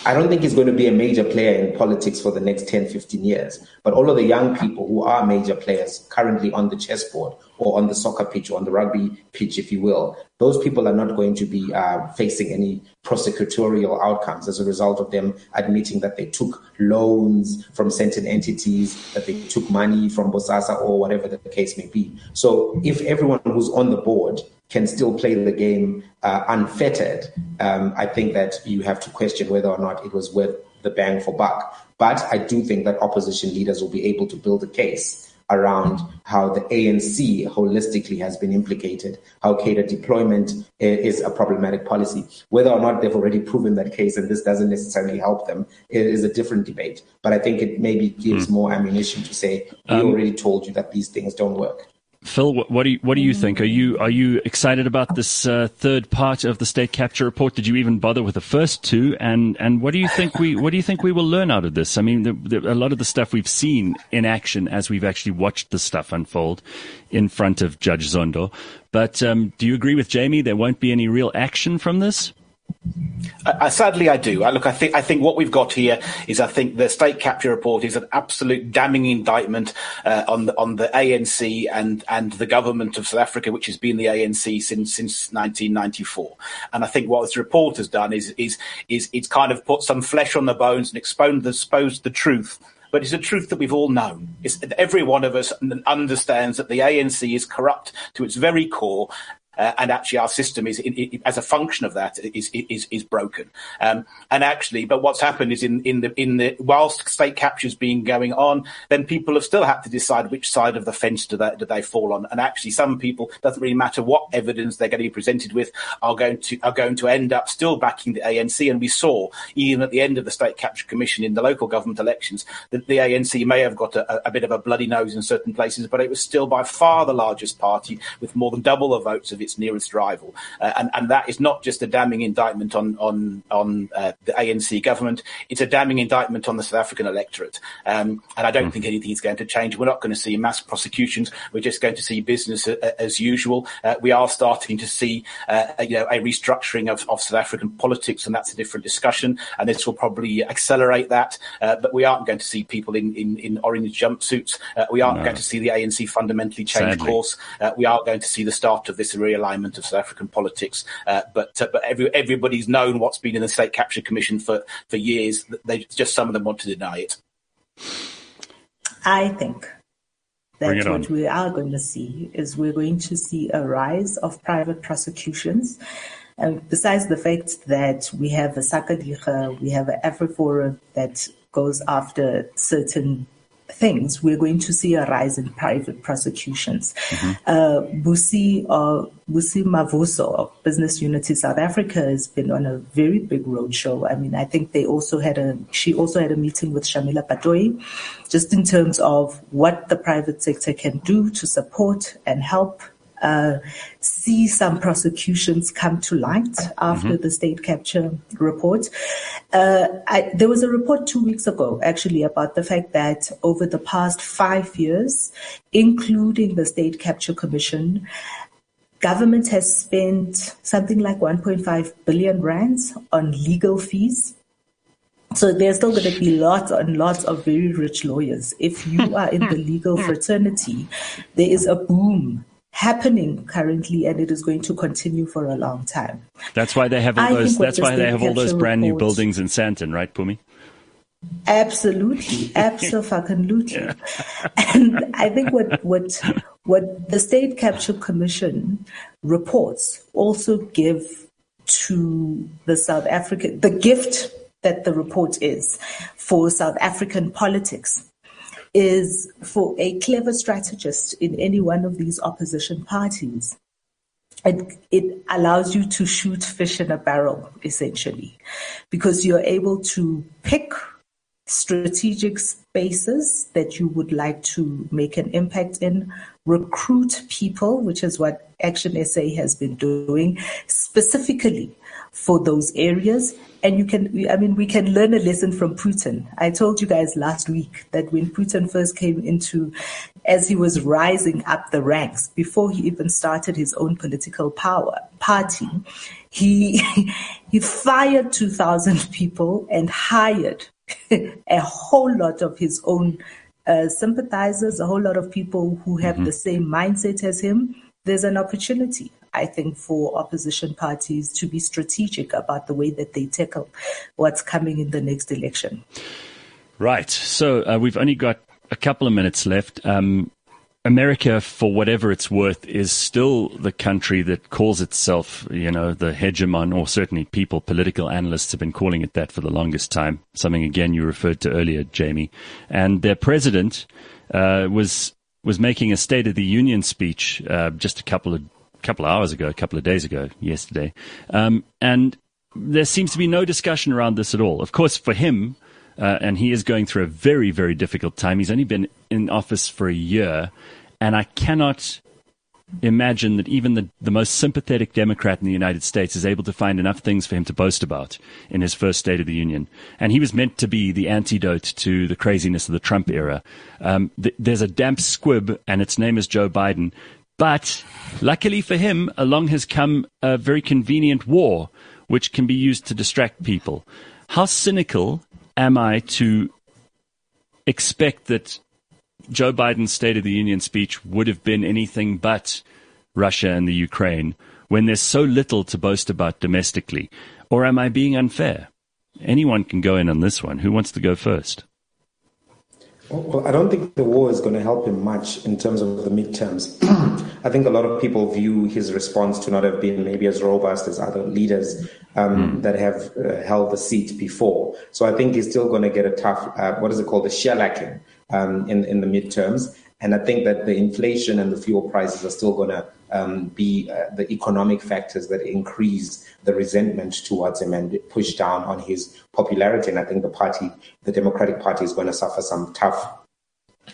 I don't think he's going to be a major player in politics for the next 10, 15 years. But all of the young people who are major players currently on the chessboard or on the soccer pitch or on the rugby pitch, if you will, those people are not going to be uh, facing any prosecutorial outcomes as a result of them admitting that they took loans from certain entities, that they took money from Bosasa or whatever the case may be. So if everyone who's on the board can still play the game uh, unfettered, um, I think that you have to question whether or not it was worth the bang for buck. But I do think that opposition leaders will be able to build a case around how the ANC holistically has been implicated, how cadre deployment is a problematic policy. Whether or not they've already proven that case and this doesn't necessarily help them is a different debate. But I think it maybe gives mm. more ammunition to say, we um, already told you that these things don't work. Phil, what do you what do you think? Are you are you excited about this uh, third part of the state capture report? Did you even bother with the first two? And and what do you think we what do you think we will learn out of this? I mean, the, the, a lot of the stuff we've seen in action as we've actually watched the stuff unfold in front of Judge Zondo. But um, do you agree with Jamie? There won't be any real action from this. I, sadly, I do. I, look, I think I think what we've got here is I think the state capture report is an absolute damning indictment uh, on the on the ANC and and the government of South Africa, which has been the ANC since since 1994. And I think what this report has done is is is it's kind of put some flesh on the bones and exposed the, exposed the truth but it's a truth that we've all known. It's, every one of us understands that the ANC is corrupt to its very core, uh, and actually our system is, as a function of that, is is, is broken. Um, and actually, but what's happened is in in the in the whilst state capture's been going on, then people have still had to decide which side of the fence do they do they fall on. And actually, some people doesn't really matter what evidence they're going to be presented with are going to are going to end up still backing the ANC. And we saw even at the end of the state capture commission in the local government elections that the ANC may have got a, a bit of a bloody nose in certain places, but it was still by far the largest party with more than double the votes of its its nearest rival. Uh, and, and that is not just a damning indictment on, on, on uh, the ANC government, it's a damning indictment on the South African electorate. Um, and I don't mm. think anything is going to change. We're not going to see mass prosecutions. We're just going to see business a, as usual. Uh, we are starting to see uh, you know, a restructuring of, of South African politics, and that's a different discussion. And this will probably accelerate that. Uh, but we aren't going to see people in, in, in orange jumpsuits. Uh, we aren't no. going to see the ANC fundamentally change Sadly. course. we are going to see the start of this realignment of South African politics. Uh, but uh, but every, everybody's known what's been in the State Capture Commission for for years. They just some of them want to deny it. I think that what we are going to see is we're going to see a rise of private prosecutions. And besides the fact that we have a Sakadicha, we have an AfriForum that goes after certain things, we're going to see a rise in private prosecutions. Mm-hmm. Uh, Busi or uh, Busi Mavuso of Business Unity South Africa has been on a very big roadshow. I mean, I think they also had a she also had a meeting with Shamila Batohi, just in terms of what the private sector can do to support and help uh, see some prosecutions come to light after mm-hmm. the state capture report. Uh, I, there was a report two weeks ago, actually, about the fact that over the past five years, including the state capture commission, government has spent something like 1.5 billion rands on legal fees so there's still going to be lots and lots of very rich lawyers. If you are in the legal fraternity, there is a boom happening currently and it is going to continue for a long time. That's why they have all those that's why they have all those brand new buildings in Sandton, right, Phumi? Absolutely, absolutely. yeah. And I think what what what the State Capture Commission reports also give to the South African the gift that the report is for South African politics is for a clever strategist in any one of these opposition parties. It, it allows you to shoot fish in a barrel, essentially, because you're able to pick strategic spaces that you would like to make an impact in, recruit people, which is what Action SA has been doing specifically for those areas. And you can, I mean, we can learn a lesson from Putin. I told you guys last week that when Putin first came into, as he was rising up the ranks, before he even started his own political power party, he, he fired 2,000 people and hired a whole lot of his own uh, sympathizers, a whole lot of people who have mm-hmm. the same mindset as him. There's an opportunity I think, for opposition parties to be strategic about the way that they tackle what's coming in the next election. Right. So uh, we've only got a couple of minutes left. Um, America, for whatever it's worth, is still the country that calls itself, you know, the hegemon, or certainly people, political analysts have been calling it that for the longest time. Something again you referred to earlier, Jamie. And their president uh, was was making a State of the Union speech uh, just a couple of couple of hours ago, a couple of days ago, yesterday. Um, and there seems to be no discussion around this at all. Of course, for him, uh, and he is going through a very, very difficult time. He's only been in office for a year, and I cannot imagine that even the, the most sympathetic Democrat in the United States is able to find enough things for him to boast about in his first State of the Union. And he was meant to be the antidote to the craziness of the Trump era. Um, th- there's a damp squib, and its name is Joe Biden. But luckily for him, along has come a very convenient war, which can be used to distract people. How cynical am I to expect that Joe Biden's State of the Union speech would have been anything but Russia and the Ukraine when there's so little to boast about domestically? Or am I being unfair? Anyone can go in on this one. Who wants to go first? Well, I don't think the war is going to help him much in terms of the midterms. I think a lot of people view his response to not have been maybe as robust as other leaders um, mm. that have uh, held the seat before. So I think he's still going to get a tough, uh, what is it called, the shellacking um, in, in the midterms. And I think that the inflation and the fuel prices are still going to um, be uh, the economic factors that increase the resentment towards him and push down on his popularity. And I think the party, the Democratic Party, is going to suffer some tough,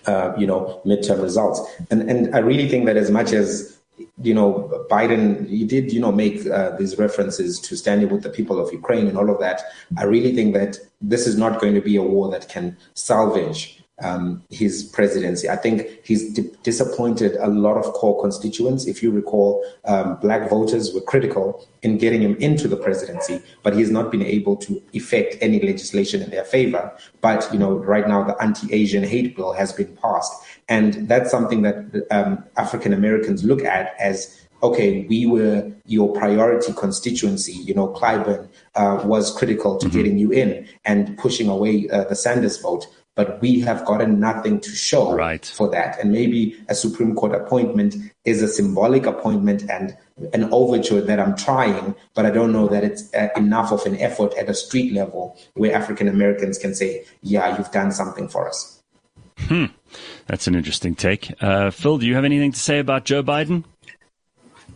uh, you know, midterm results. And and I really think that as much as you know, Biden, he did, you know, make uh, these references to standing with the people of Ukraine and all of that. I really think that this is not going to be a war that can salvage um, his presidency. I think he's di- disappointed a lot of core constituents. If you recall, um, black voters were critical in getting him into the presidency, but he's not been able to effect any legislation in their favor. But, you know, right now the anti-Asian hate bill has been passed. And that's something that um, African Americans look at as okay, we were your priority constituency. You know, Clyburn uh, was critical to mm-hmm. getting you in and pushing away uh, the Sanders vote but we have gotten nothing to show right. for that. And maybe a Supreme Court appointment is a symbolic appointment and an overture that I'm trying, but I don't know that it's uh, enough of an effort at a street level where African Americans can say, yeah, you've done something for us. Hmm. That's an interesting take. Uh, Phil, do you have anything to say about Joe Biden?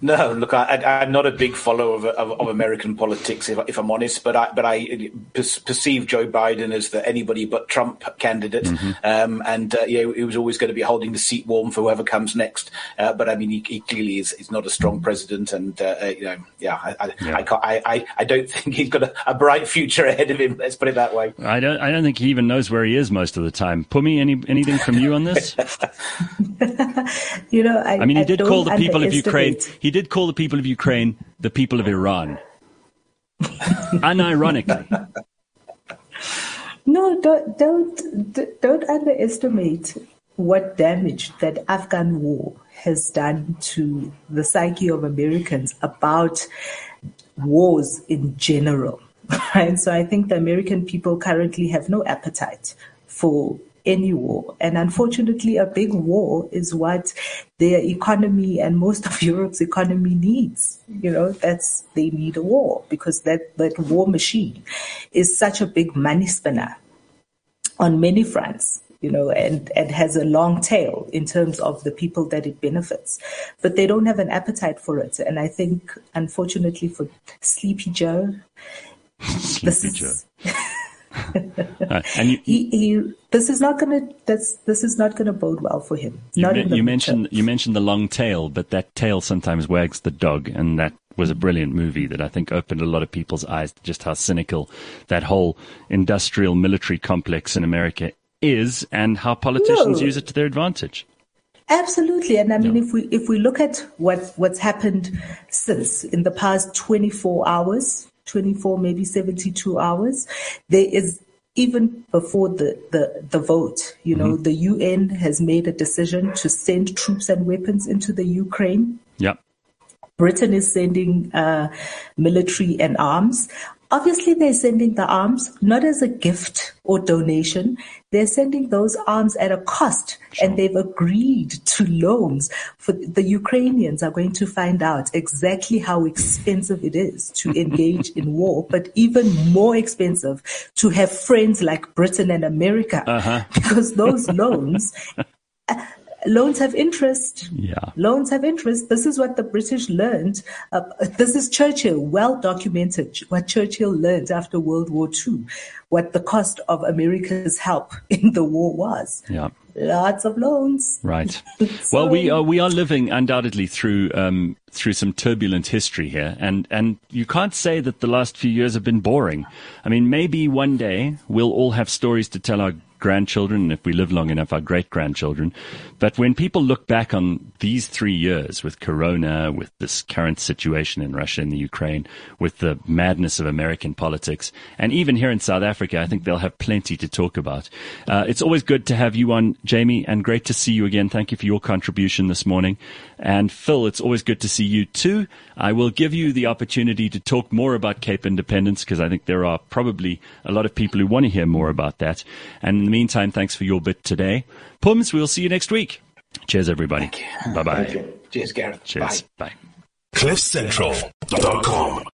No, look, I, am not a big follower of, of, of American politics, if, if, I'm honest. But I, but I perceive Joe Biden as the anybody but Trump candidate, mm-hmm. um, and uh, you know, he was always going to be holding the seat warm for whoever comes next. Uh, but I mean, he, he clearly is, is, not a strong president, and uh, uh you know, yeah, I, I, yeah. I, I, I, don't think he's got a, a, bright future ahead of him. Let's put it that way. I don't, I don't think he even knows where he is most of the time. Phumi, any anything from you on this? you know, I, I mean, he did call the people of Ukraine. He he did call the people of Ukraine the people of Iran. Unironically. No, don't, don't, don't underestimate what damage that Afghan war has done to the psyche of Americans about wars in general. Right? So I think the American people currently have no appetite for any war. And unfortunately, a big war is what their economy and most of Europe's economy needs. You know, that's, they need a war because that, that war machine is such a big money spinner on many fronts you know, and, and has a long tail in terms of the people that it benefits. But they don't have an appetite for it. And I think, unfortunately, for Sleepy Joe, Sleepy Joe. uh, and you, he, he, this is not going to this this is not going to bode well for him. You, you mentioned you mentioned the long tail, but that tail sometimes wags the dog, and that was a brilliant movie that I think opened a lot of people's eyes to just how cynical that whole industrial military complex in America is, and how politicians no. use it to their advantage. Absolutely, and I mean, if we if we look at what what's happened since in the past 24 hours, 24, maybe 72 hours. There is even before the, the, the vote, you know, mm-hmm. the UN has made a decision to send troops and weapons into the Ukraine. Yeah. Britain is sending uh, military and arms. Obviously, they're sending the arms not as a gift or donation. They're sending those arms at a cost, sure. and they've agreed to loans. For the Ukrainians are going to find out exactly how expensive it is to engage in war, but even more expensive to have friends like Britain and America, uh-huh. because those loans loans have interest. Yeah. Loans have interest. This is what the British learned. Uh, this is Churchill, well documented, what Churchill learned after World War II, what the cost of America's help in the war was. Yeah. lots of loans. Right. So- well, we are we are living undoubtedly through um, through some turbulent history here, and and you can't say that the last few years have been boring. I mean, maybe one day we'll all have stories to tell our grandchildren, and if we live long enough, our great grandchildren. But when people look back on these three years with Corona, with this current situation in Russia and the Ukraine, with the madness of American politics, and even here in South Africa, I think they'll have plenty to talk about. Uh, it's always good to have you on, Jamie, and great to see you again. Thank you for your contribution this morning. And Phil, it's always good to see you too. I will give you the opportunity to talk more about Cape Independence because I think there are probably a lot of people who want to hear more about that. And the meantime, thanks for your bit today. Pums, we'll see you next week. Cheers, everybody. Bye bye. Cheers, Gareth. Cheers. Bye. Bye. CliffCentral.com